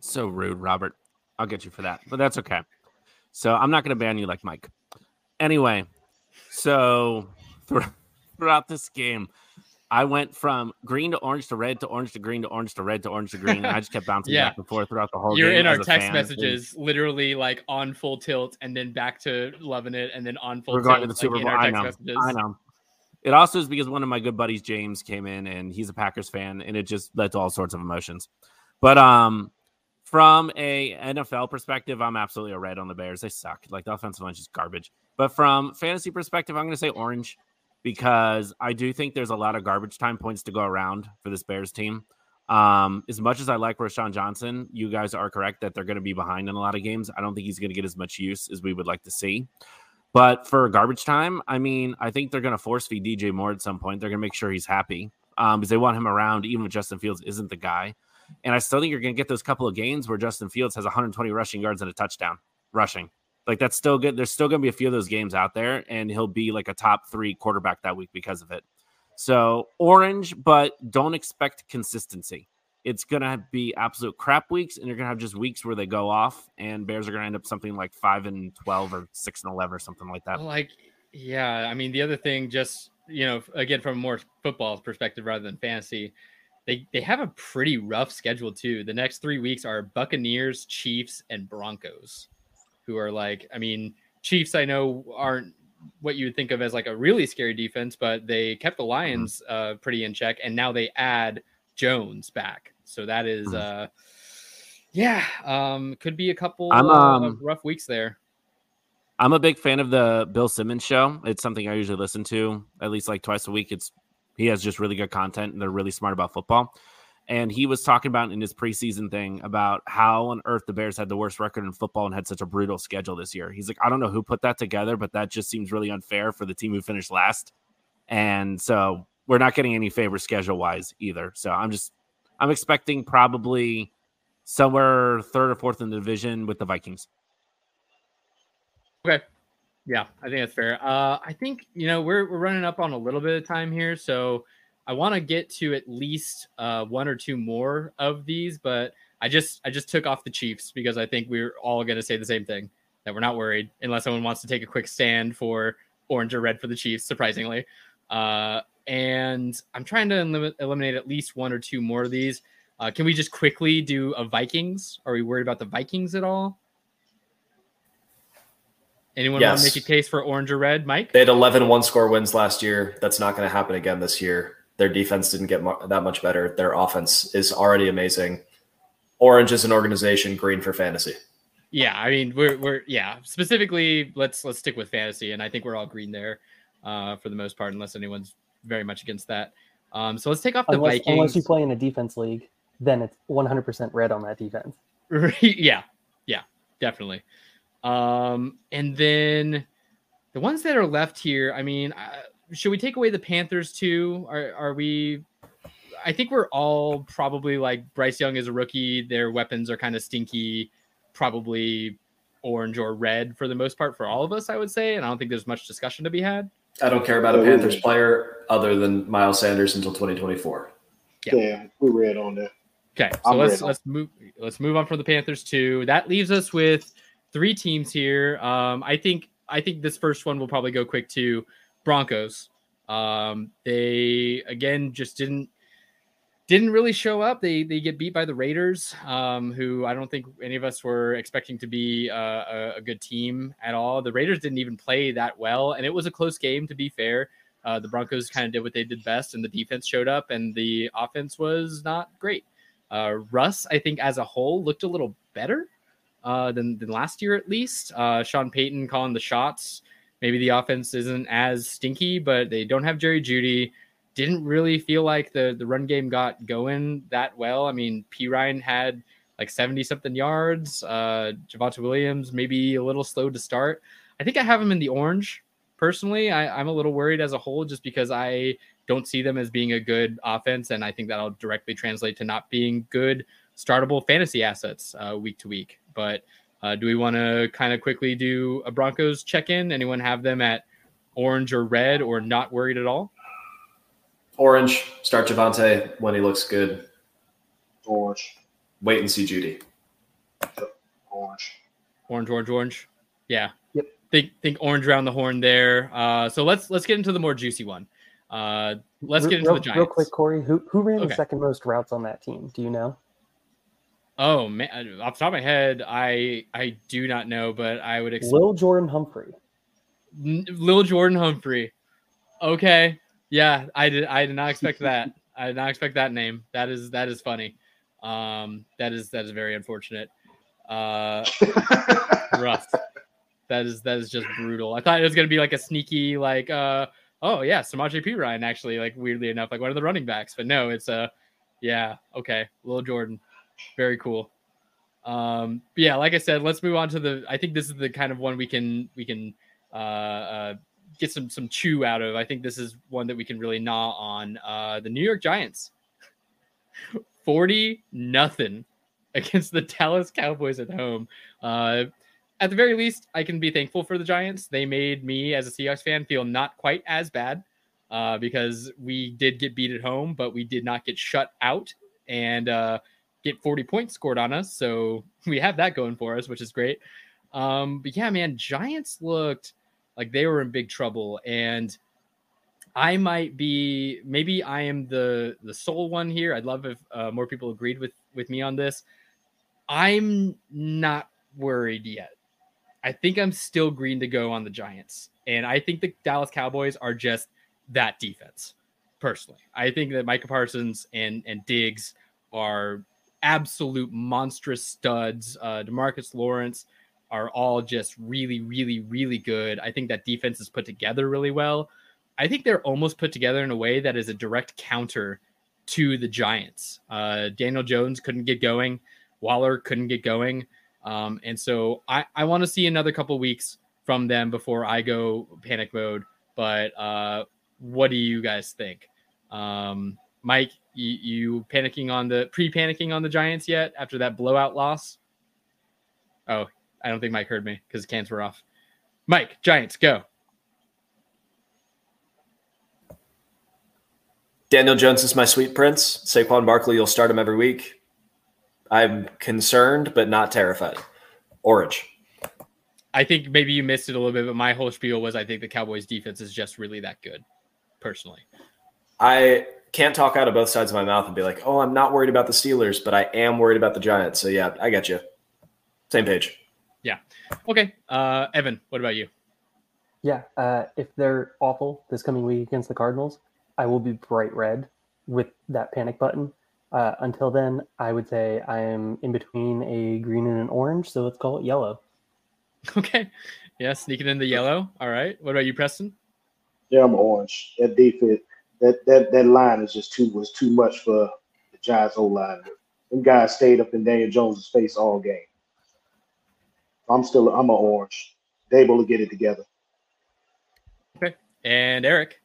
So rude, Robert. I'll get you for that, but that's okay. So I'm not going to ban you like Mike. Anyway, so thr- throughout this game, I went from green to orange to red to orange to green to orange to red to orange to green. And I just kept bouncing Yeah. back and forth throughout the whole You're game. in our text fan. messages, literally like on full tilt, and then back to loving it, and then on full We're going tilt. to the Super Bowl. I know. messages. I know. It also is because one of my good buddies, James, came in and he's a Packers fan, and it just led to all sorts of emotions. But um, from a NFL perspective, I'm absolutely a red on the Bears. They suck. Like the offensive line is just garbage. But from fantasy perspective, I'm going to say orange because I do think there's a lot of garbage time points to go around for this Bears team. Um, as much as I like Roschon Johnson, you guys are correct that they're going to be behind in a lot of games. I don't think he's going to get as much use as we would like to see. But for garbage time, I mean, I think they're going to force feed DJ Moore at some point. They're going to make sure he's happy um, because they want him around, even if Justin Fields isn't the guy. And I still think you're going to get those couple of games where Justin Fields has 120 rushing yards and a touchdown rushing. Like that's still good. There's still going to be a few of those games out there, and he'll be like a top three quarterback that week because of it. So orange, but don't expect consistency. It's going to be absolute crap weeks, and you're going to have just weeks where they go off, and Bears are going to end up something like five and twelve or six and eleven or something like that. Like, yeah, I mean, the other thing, just you know, again from a more football perspective rather than fantasy, they they have a pretty rough schedule too. The next three weeks are Buccaneers, Chiefs, and Broncos, who are like, I mean, Chiefs I know aren't what you would think of as like a really scary defense, but they kept the Lions uh, pretty in check, and now they add Jones back. So that is, uh, yeah, um, could be a couple I'm, um, of rough weeks there. I'm a big fan of the Bill Simmons show. It's something I usually listen to at least like twice a week. It's he has just really good content and they're really smart about football. And he was talking about in his preseason thing about how on earth the Bears had the worst record in football and had such a brutal schedule this year. He's like, I don't know who put that together, but that just seems really unfair for the team who finished last. And so we're not getting any favor schedule wise either. So I'm just I'm expecting probably somewhere third or fourth in the division with the Vikings. Okay. Yeah, I think that's fair. Uh, I think you know we're we're running up on a little bit of time here, so I want to get to at least uh, one or two more of these. But I just I just took off the Chiefs because I think we're all going to say the same thing that we're not worried unless someone wants to take a quick stand for orange or red for the Chiefs. Surprisingly, uh, and I'm trying to elim- eliminate at least one or two more of these. Uh, can we just quickly do a Vikings? Are we worried about the Vikings at all? Anyone want to make a case for orange or red, Mike? They had 11 one score wins last year. That's not going to happen again this year. Their defense didn't get mu- that much better. Their offense is already amazing. Orange is an organization, green for fantasy. Yeah, I mean we're we're yeah. Specifically, let's let's stick with fantasy, and I think we're all green there uh, for the most part, unless anyone's very much against that. Um, so let's take off the Unless, Vikings. unless you play in a defense league, then it's 100% red on that defense. yeah, yeah, definitely. Um, and then the ones that are left here, I mean, uh, should we take away the Panthers too? Are are we? I think we're all probably like Bryce Young is a rookie. Their weapons are kind of stinky, probably orange or red for the most part for all of us. I would say, and I don't think there's much discussion to be had. I don't care about a Yeah, we- Panthers player other than Miles Sanders until 2024. Yeah. Yeah, we read on that. Okay, so I'm let's ready. let's move let's move on from the Panthers too. That leaves us with three teams here. Um, I think I think this first one will probably go quick to Broncos. Um, they again just didn't didn't really show up. They they get beat by the Raiders, um, who I don't think any of us were expecting to be uh, a, a good team at all. The Raiders didn't even play that well, and it was a close game. To be fair, uh, the Broncos kind of did what they did best, and the defense showed up, and the offense was not great. Uh, Russ, I think as a whole, looked a little better uh, than than last year at least. Uh, Sean Payton calling the shots. Maybe the offense isn't as stinky, but they don't have Jerry Jeudy. Didn't really feel like the the run game got going that well. I mean, Perine had like 70 something yards. Uh, Javonte Williams maybe a little slow to start. I think I have him in the orange personally. I, I'm a little worried as a whole just because I don't see them as being a good offense, and I think that'll directly translate to not being good startable fantasy assets uh, week to week. But uh, do we want to kind of quickly do a Broncos check in? Anyone have them at orange or red or not worried at all? Orange, start Javonte when he looks good. Orange, Wait and see Jeudy. orange. Orange, orange, orange. Yeah. Yep. Think think orange around the horn there. Uh, so let's let's get into the more juicy one. Uh, let's Real- get into real, the Giants. Real quick, Corey, who who ran Okay. the second most routes on that team? Do you know? Oh man, off the top of my head, I I do not know, but I would expect Lil Jordan Humphrey. Lil Jordan Humphrey. Okay, yeah, I did. I did not expect that. I did not expect that name. That is that is funny. Um, that is that is very unfortunate. Uh, rough. That is that is just brutal. I thought it was gonna be like a sneaky like uh oh yeah, Samaje Perine actually like weirdly enough like one of the running backs, but no, it's uh yeah okay, Lil Jordan, very cool. Um, but yeah, like I said, let's move on to the. I think this is the kind of one we can we can uh, uh get some some chew out of. I think this is one that we can really gnaw on. Uh, the New York Giants, forty nothing against the Dallas Cowboys at home. Uh, at the very least, I can be thankful for the Giants. They made me, as a Seahawks fan, feel not quite as bad uh, because we did get beat at home, but we did not get shut out and uh, get 40 points scored on us. So we have that going for us, which is great. Um, but yeah, man, Giants looked like they were in big trouble. And I might be, maybe I am the the sole one here. I'd love if uh, more people agreed with with me on this. I'm not worried yet. I think I'm still green to go on the Giants. And I think the Dallas Cowboys are just that defense, personally. I think that Micah Parsons and, and Diggs are absolute monstrous studs. Uh, Demarcus Lawrence are all just really, really, really good. I think that defense is put together really well. I think they're almost put together in a way that is a direct counter to the Giants. Uh, Daniel Jones couldn't get going. Waller couldn't get going. Um, and so I, I want to see another couple weeks from them before I go panic mode. But uh, what do you guys think? Um, Mike, you, you panicking on the pre panicking on the Giants yet after that blowout loss? Oh, I don't think Mike heard me because cans were off. Mike, Giants, go. Daniel Jones is my sweet prince. Saquon Barkley, you'll start him every week. I'm concerned, but not terrified. Orange. I think maybe you missed it a little bit, but my whole spiel was I think the Cowboys defense is just really that good, personally. I can't talk out of both sides of my mouth and be like, oh, I'm not worried about the Steelers, but I am worried about the Giants. So yeah, I got you. Same page. Yeah. Okay. Uh, Evan, what about you? Yeah, uh, if they're awful this coming week against the Cardinals, I will be bright red with that panic button. Uh, until then, I would say I am in between a green and an orange, so let's call it yellow. Okay. Yeah, sneaking in the yellow. All right. What about you, Preston? Yeah, I'm orange. That defense, that that that line is just too was too much for the Giants' O line. Them guys stayed up in Daniel Jones's face all game. I'm still I'm an orange. They able to get it together. Okay. And Eric.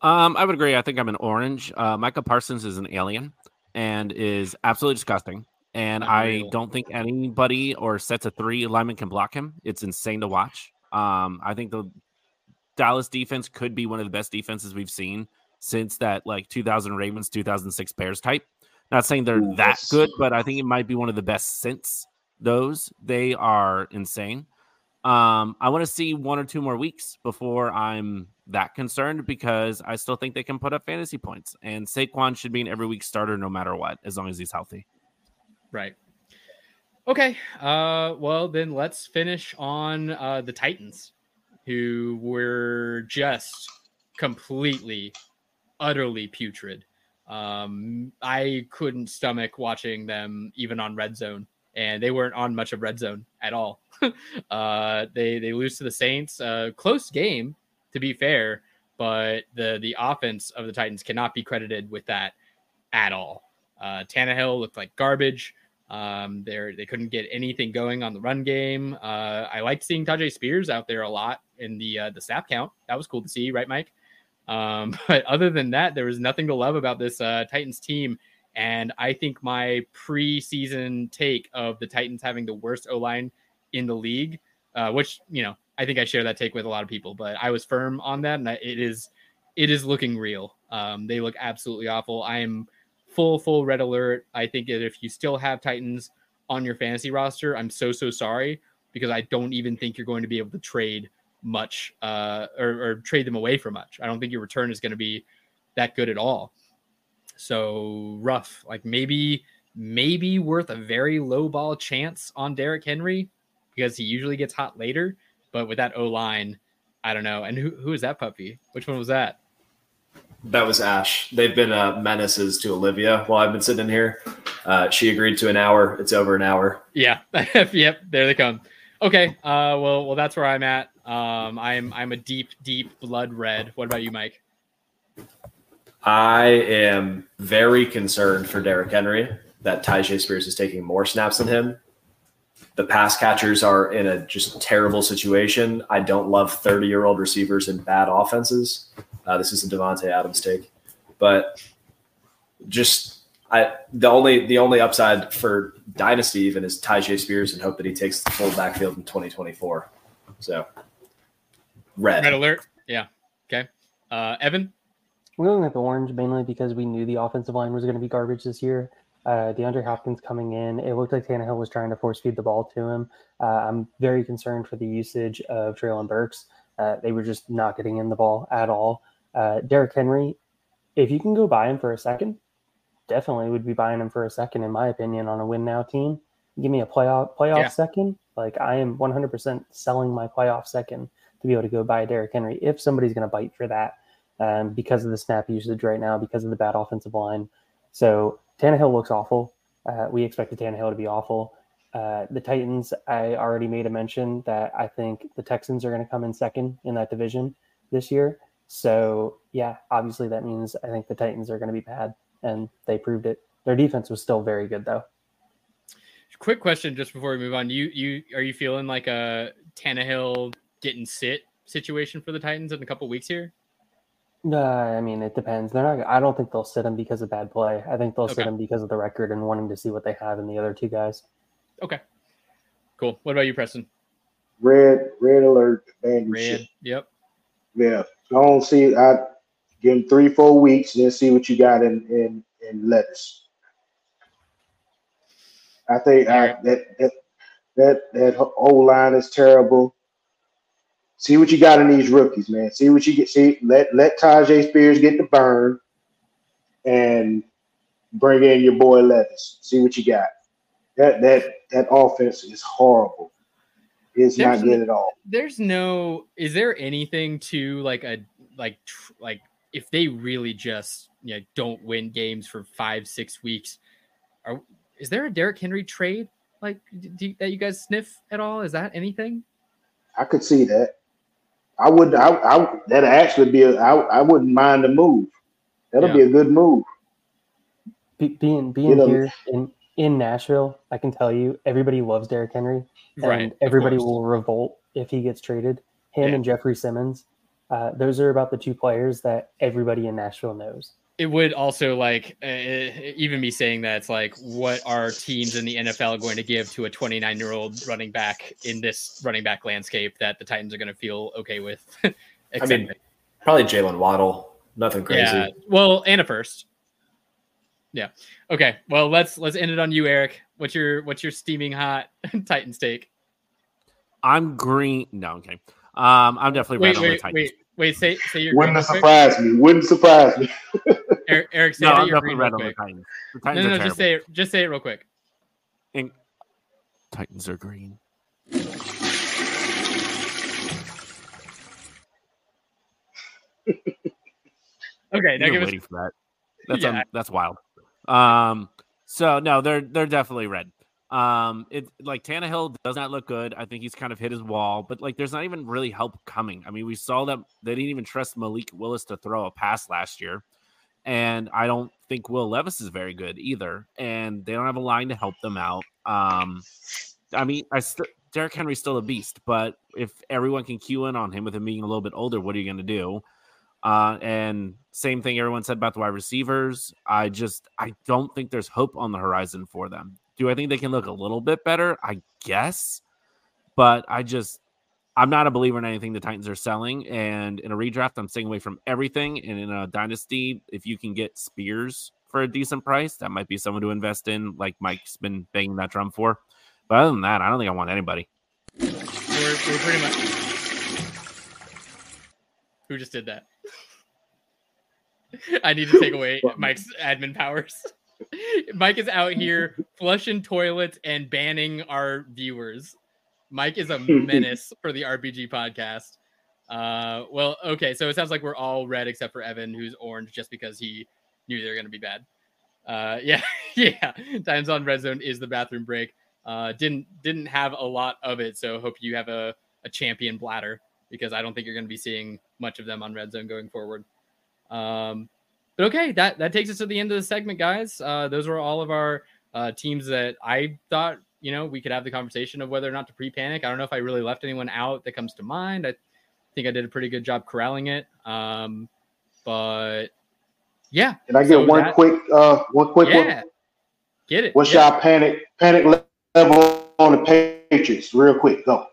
Um, I would agree. I think I'm an orange. Uh, Micah Parsons is an alien and is absolutely disgusting. And Unreal. I don't think anybody or sets of three linemen can block him. It's insane to watch. Um, I think the Dallas defense could be one of the best defenses we've seen since that like 2000 Ravens, 2006 Bears type. Not saying they're Ooh, that good, but I think it might be one of the best since those. They are insane. Um, I want to see one or two more weeks before I'm that concerned because I still think they can put up fantasy points. And Saquon should be an every week starter no matter what, as long as he's healthy. Right. Okay. Uh, well, then let's finish on uh, the Titans, who were just completely, utterly putrid. Um, I couldn't stomach watching them even on Red Zone, and they weren't on much of Red Zone at all. uh, they they lose to the Saints. Uh, close game, to be fair, but the the offense of the Titans cannot be credited with that at all. Uh, Tannehill looked like garbage. Um, they they couldn't get anything going on the run game. Uh, I liked seeing Tyjae Spears out there a lot in the uh, the snap count. That was cool to see, right, Mike? Um, but other than that, there was nothing to love about this uh, Titans team. And I think my preseason take of the Titans having the worst O line in the league, uh, which you know I think I share that take with a lot of people, but I was firm on that, and it is it is looking real. Um, they look absolutely awful. I am full full red alert. I think that if you still have Titans on your fantasy roster, I'm so so sorry because I don't even think you're going to be able to trade much uh, or, or trade them away for much. I don't think your return is going to be that good at all. So rough. Like maybe maybe worth a very low ball chance on Derrick Henry because he usually gets hot later. But with that O line, I don't know. And who who is that puppy? Which one was that? That was Ash. They've been uh, menaces to Olivia while I've been sitting here. Uh, she agreed to an hour. It's over an hour. Yeah. yep. There they come. Okay. Uh, well, well, that's where I'm at. Um, I'm I'm a deep, deep blood red. What about you, Mike? I am very concerned for Derrick Henry that Tyjae Spears is taking more snaps than him. The pass catchers are in a just terrible situation. I don't love 30 year old receivers in bad offenses. Uh, this is a Davante Adams take, but just I the only the only upside for dynasty even is Tyjae Spears and hope that he takes the full backfield in 2024. So red. Red alert. Yeah. Okay. Uh, Evan. We're going with the orange mainly because we knew the offensive line was going to be garbage this year. Uh, DeAndre Hopkins coming in, it looked like Tannehill was trying to force feed the ball to him. Uh, I'm very concerned for the usage of Treylon Burks. Uh, they were just not getting in the ball at all. Uh, Derrick Henry, if you can go buy him for a second, definitely would be buying him for a second, in my opinion, on a win now team. Give me a playoff playoff Yeah. second. Like I am 100% selling my playoff second to be able to go buy Derrick Henry if somebody's going to bite for that um, because of the snap usage right now, because of the bad offensive line. So Tannehill looks awful. Uh, we expected Tannehill to be awful. Uh, the Titans, I already made a mention that I think the Texans are going to come in second in that division this year. So yeah, obviously that means I think the Titans are going to be bad, and they proved it. Their defense was still very good though. Quick question, just before we move on. You you are you feeling like a Tannehill getting sit situation for the Titans in a couple weeks here? Uh, I mean, it depends. They're not. I don't think they'll sit him because of bad play. I think they'll sit Okay. him because of the record and wanting to see what they have in the other two guys. Okay. Cool. What about you, Preston? Red, red alert, man. Red. Yep. Yeah. I don't see. I give him three, four weeks, and then see what you got in in in Levis. I think I, Alright. that that that that O line is terrible. See what you got in these rookies, man. See what you get. See let let Tyjae Spears get the burn, and bring in your boy Levis. See what you got. That that that offense is horrible. It's There's not good at all. There's no. Is there anything to like a like tr- like if they really just you know, don't win games for five six weeks? Are is there a Derrick Henry trade like d- d- that you guys sniff at all? Is that anything? I could see that. I would. I. I that'd actually be. A, I. I wouldn't mind the move. That'll be a good move. Be, being being You know- here in in Nashville, I can tell you everybody loves Derrick Henry, and Right, everybody will revolt if he gets traded. Him Yeah. and Jeffrey Simmons, uh, those are about the two players that everybody in Nashville knows. It would also like uh, even me saying that it's like what are teams in the NFL going to give to a 29 year old running back in this running back landscape that the Titans are going to feel okay with? I mean, probably Jaylen Waddle. Nothing crazy. Yeah. Well, and a first. Yeah. Okay. Well, let's let's end it on you, Eric. What's your what's your steaming hot Titan steak? I'm green. No, okay. Um, I'm definitely Wait, red on the Titans. wait, wait. Say say your Wouldn't green have real quick. surprised me. Wouldn't surprise me. Eric, Eric, say No, I'm definitely green red on the. Titans. The No, Titans no, are no. Just say it. Just say it real quick. And- Titans are green. Okay. Now You're give us. waiting for that. That's Yeah. um, that's wild. Um, so no, they're they're definitely red. Um, it like Tannehill does not look good. I think he's kind of hit his wall, but like there's not even really help coming. I mean, we saw that they didn't even trust Malik Willis to throw a pass last year, and I don't think Will Levis is very good either. And they don't have a line to help them out. Um, I mean, I st- Derrick Henry's still a beast, but if everyone can cue in on him with him being a little bit older, what are you going to do? Uh, and same thing everyone said about the wide receivers. I just I don't think there's hope on the horizon for them. Do I think they can look a little bit better? I guess, but I just I'm not a believer in anything the Titans are selling. And in a redraft, I'm staying away from everything. And in a dynasty, if you can get Spears for a decent price, that might be someone to invest in, like Mike's been banging that drum for. But other than that, I don't think I want anybody. We're, we're pretty much. Who just did that? I need to take away Mike's admin powers. Mike is out here flushing toilets and banning our viewers. Mike is a menace for the RPG podcast. Uh, well, okay, so it sounds like we're all red except for Evan, who's orange, just because he knew they were going to be bad. Uh, yeah, yeah. Times on red zone is the bathroom break. Uh, didn't didn't have a lot of it, so hope you have a, a champion bladder because I don't think you're going to be seeing much of them on red zone going forward. Um, but okay, that that takes us to the end of the segment, guys. Uh, those were all of our uh, teams that I thought you know we could have the conversation of whether or not to pre-panic. I don't know if I really left anyone out that comes to mind. I think I did a pretty good job corralling it. Um, but yeah, Can I get so one that- quick, uh, one quick yeah, one? get it. What's yeah. y'all panic panic level on the Patriots? Real quick, go.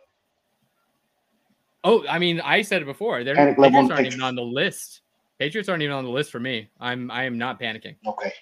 Oh, I mean, I said it before. They're Panic Patriots on aren't even on the list. Patriots aren't even on the list for me. I'm I am not panicking. Okay.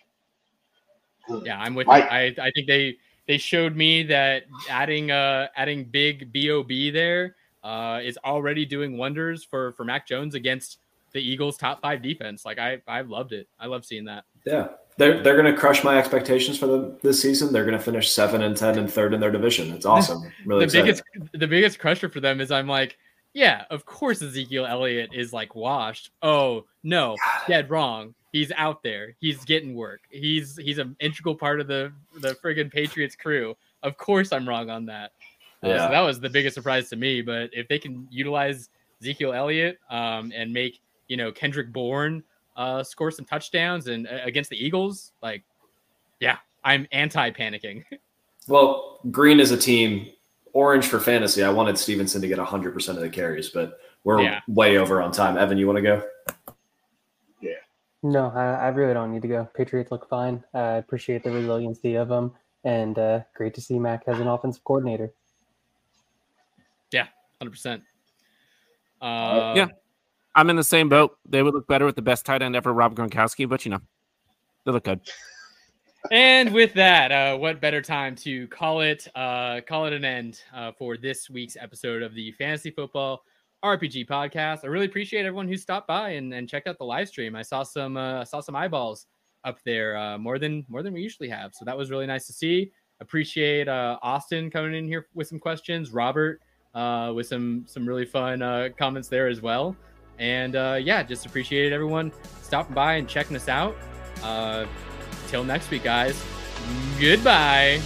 Good. Yeah, I'm with Mike. you. I I think they they showed me that adding uh adding big Bob there uh is already doing wonders for for Mac Jones against the Eagles' top five defense. Like I I loved it. I love seeing that. Yeah, they're they're going to crush my expectations for them this season. They're going to finish seven and ten and third in their division. It's awesome. Really the excited. biggest the biggest crusher for them is I'm like, yeah, of course Ezekiel Elliott is like washed. Oh no, dead wrong. He's out there. He's getting work. He's he's an integral part of the the friggin' Patriots crew. Of course I'm wrong on that. Yeah. so that was the biggest surprise to me. But if they can utilize Ezekiel Elliott um, and make you know Kendrick Bourne uh, score some touchdowns and uh, against the Eagles, like, yeah, I'm anti panicking. Well, green is a team. Orange for fantasy. I wanted Stevenson to get 100% of the carries, but we're Yeah. way over on time. Evan, you want to go? No, I, I really don't need to go. Patriots look fine. I appreciate the resiliency of them, and uh, great to see Mac has an offensive coordinator. Yeah, Hundred percent. Uh, Yeah. I'm in the same boat. They would look better with the best tight end ever, Rob Gronkowski, but you know, they look good. And with that, uh, what better time to call it uh, call it an end uh, for this week's episode of the Fantasy Football RPG Podcast. I really appreciate everyone who stopped by and, and checked out the live stream. I saw some uh, saw some eyeballs up there uh, more than more than we usually have, so that was really nice to see. Appreciate uh, Austin coming in here with some questions, Robert uh, with some some really fun uh, comments there as well, and uh, yeah, just appreciate everyone stopping by and checking us out. Till next week, guys. Goodbye.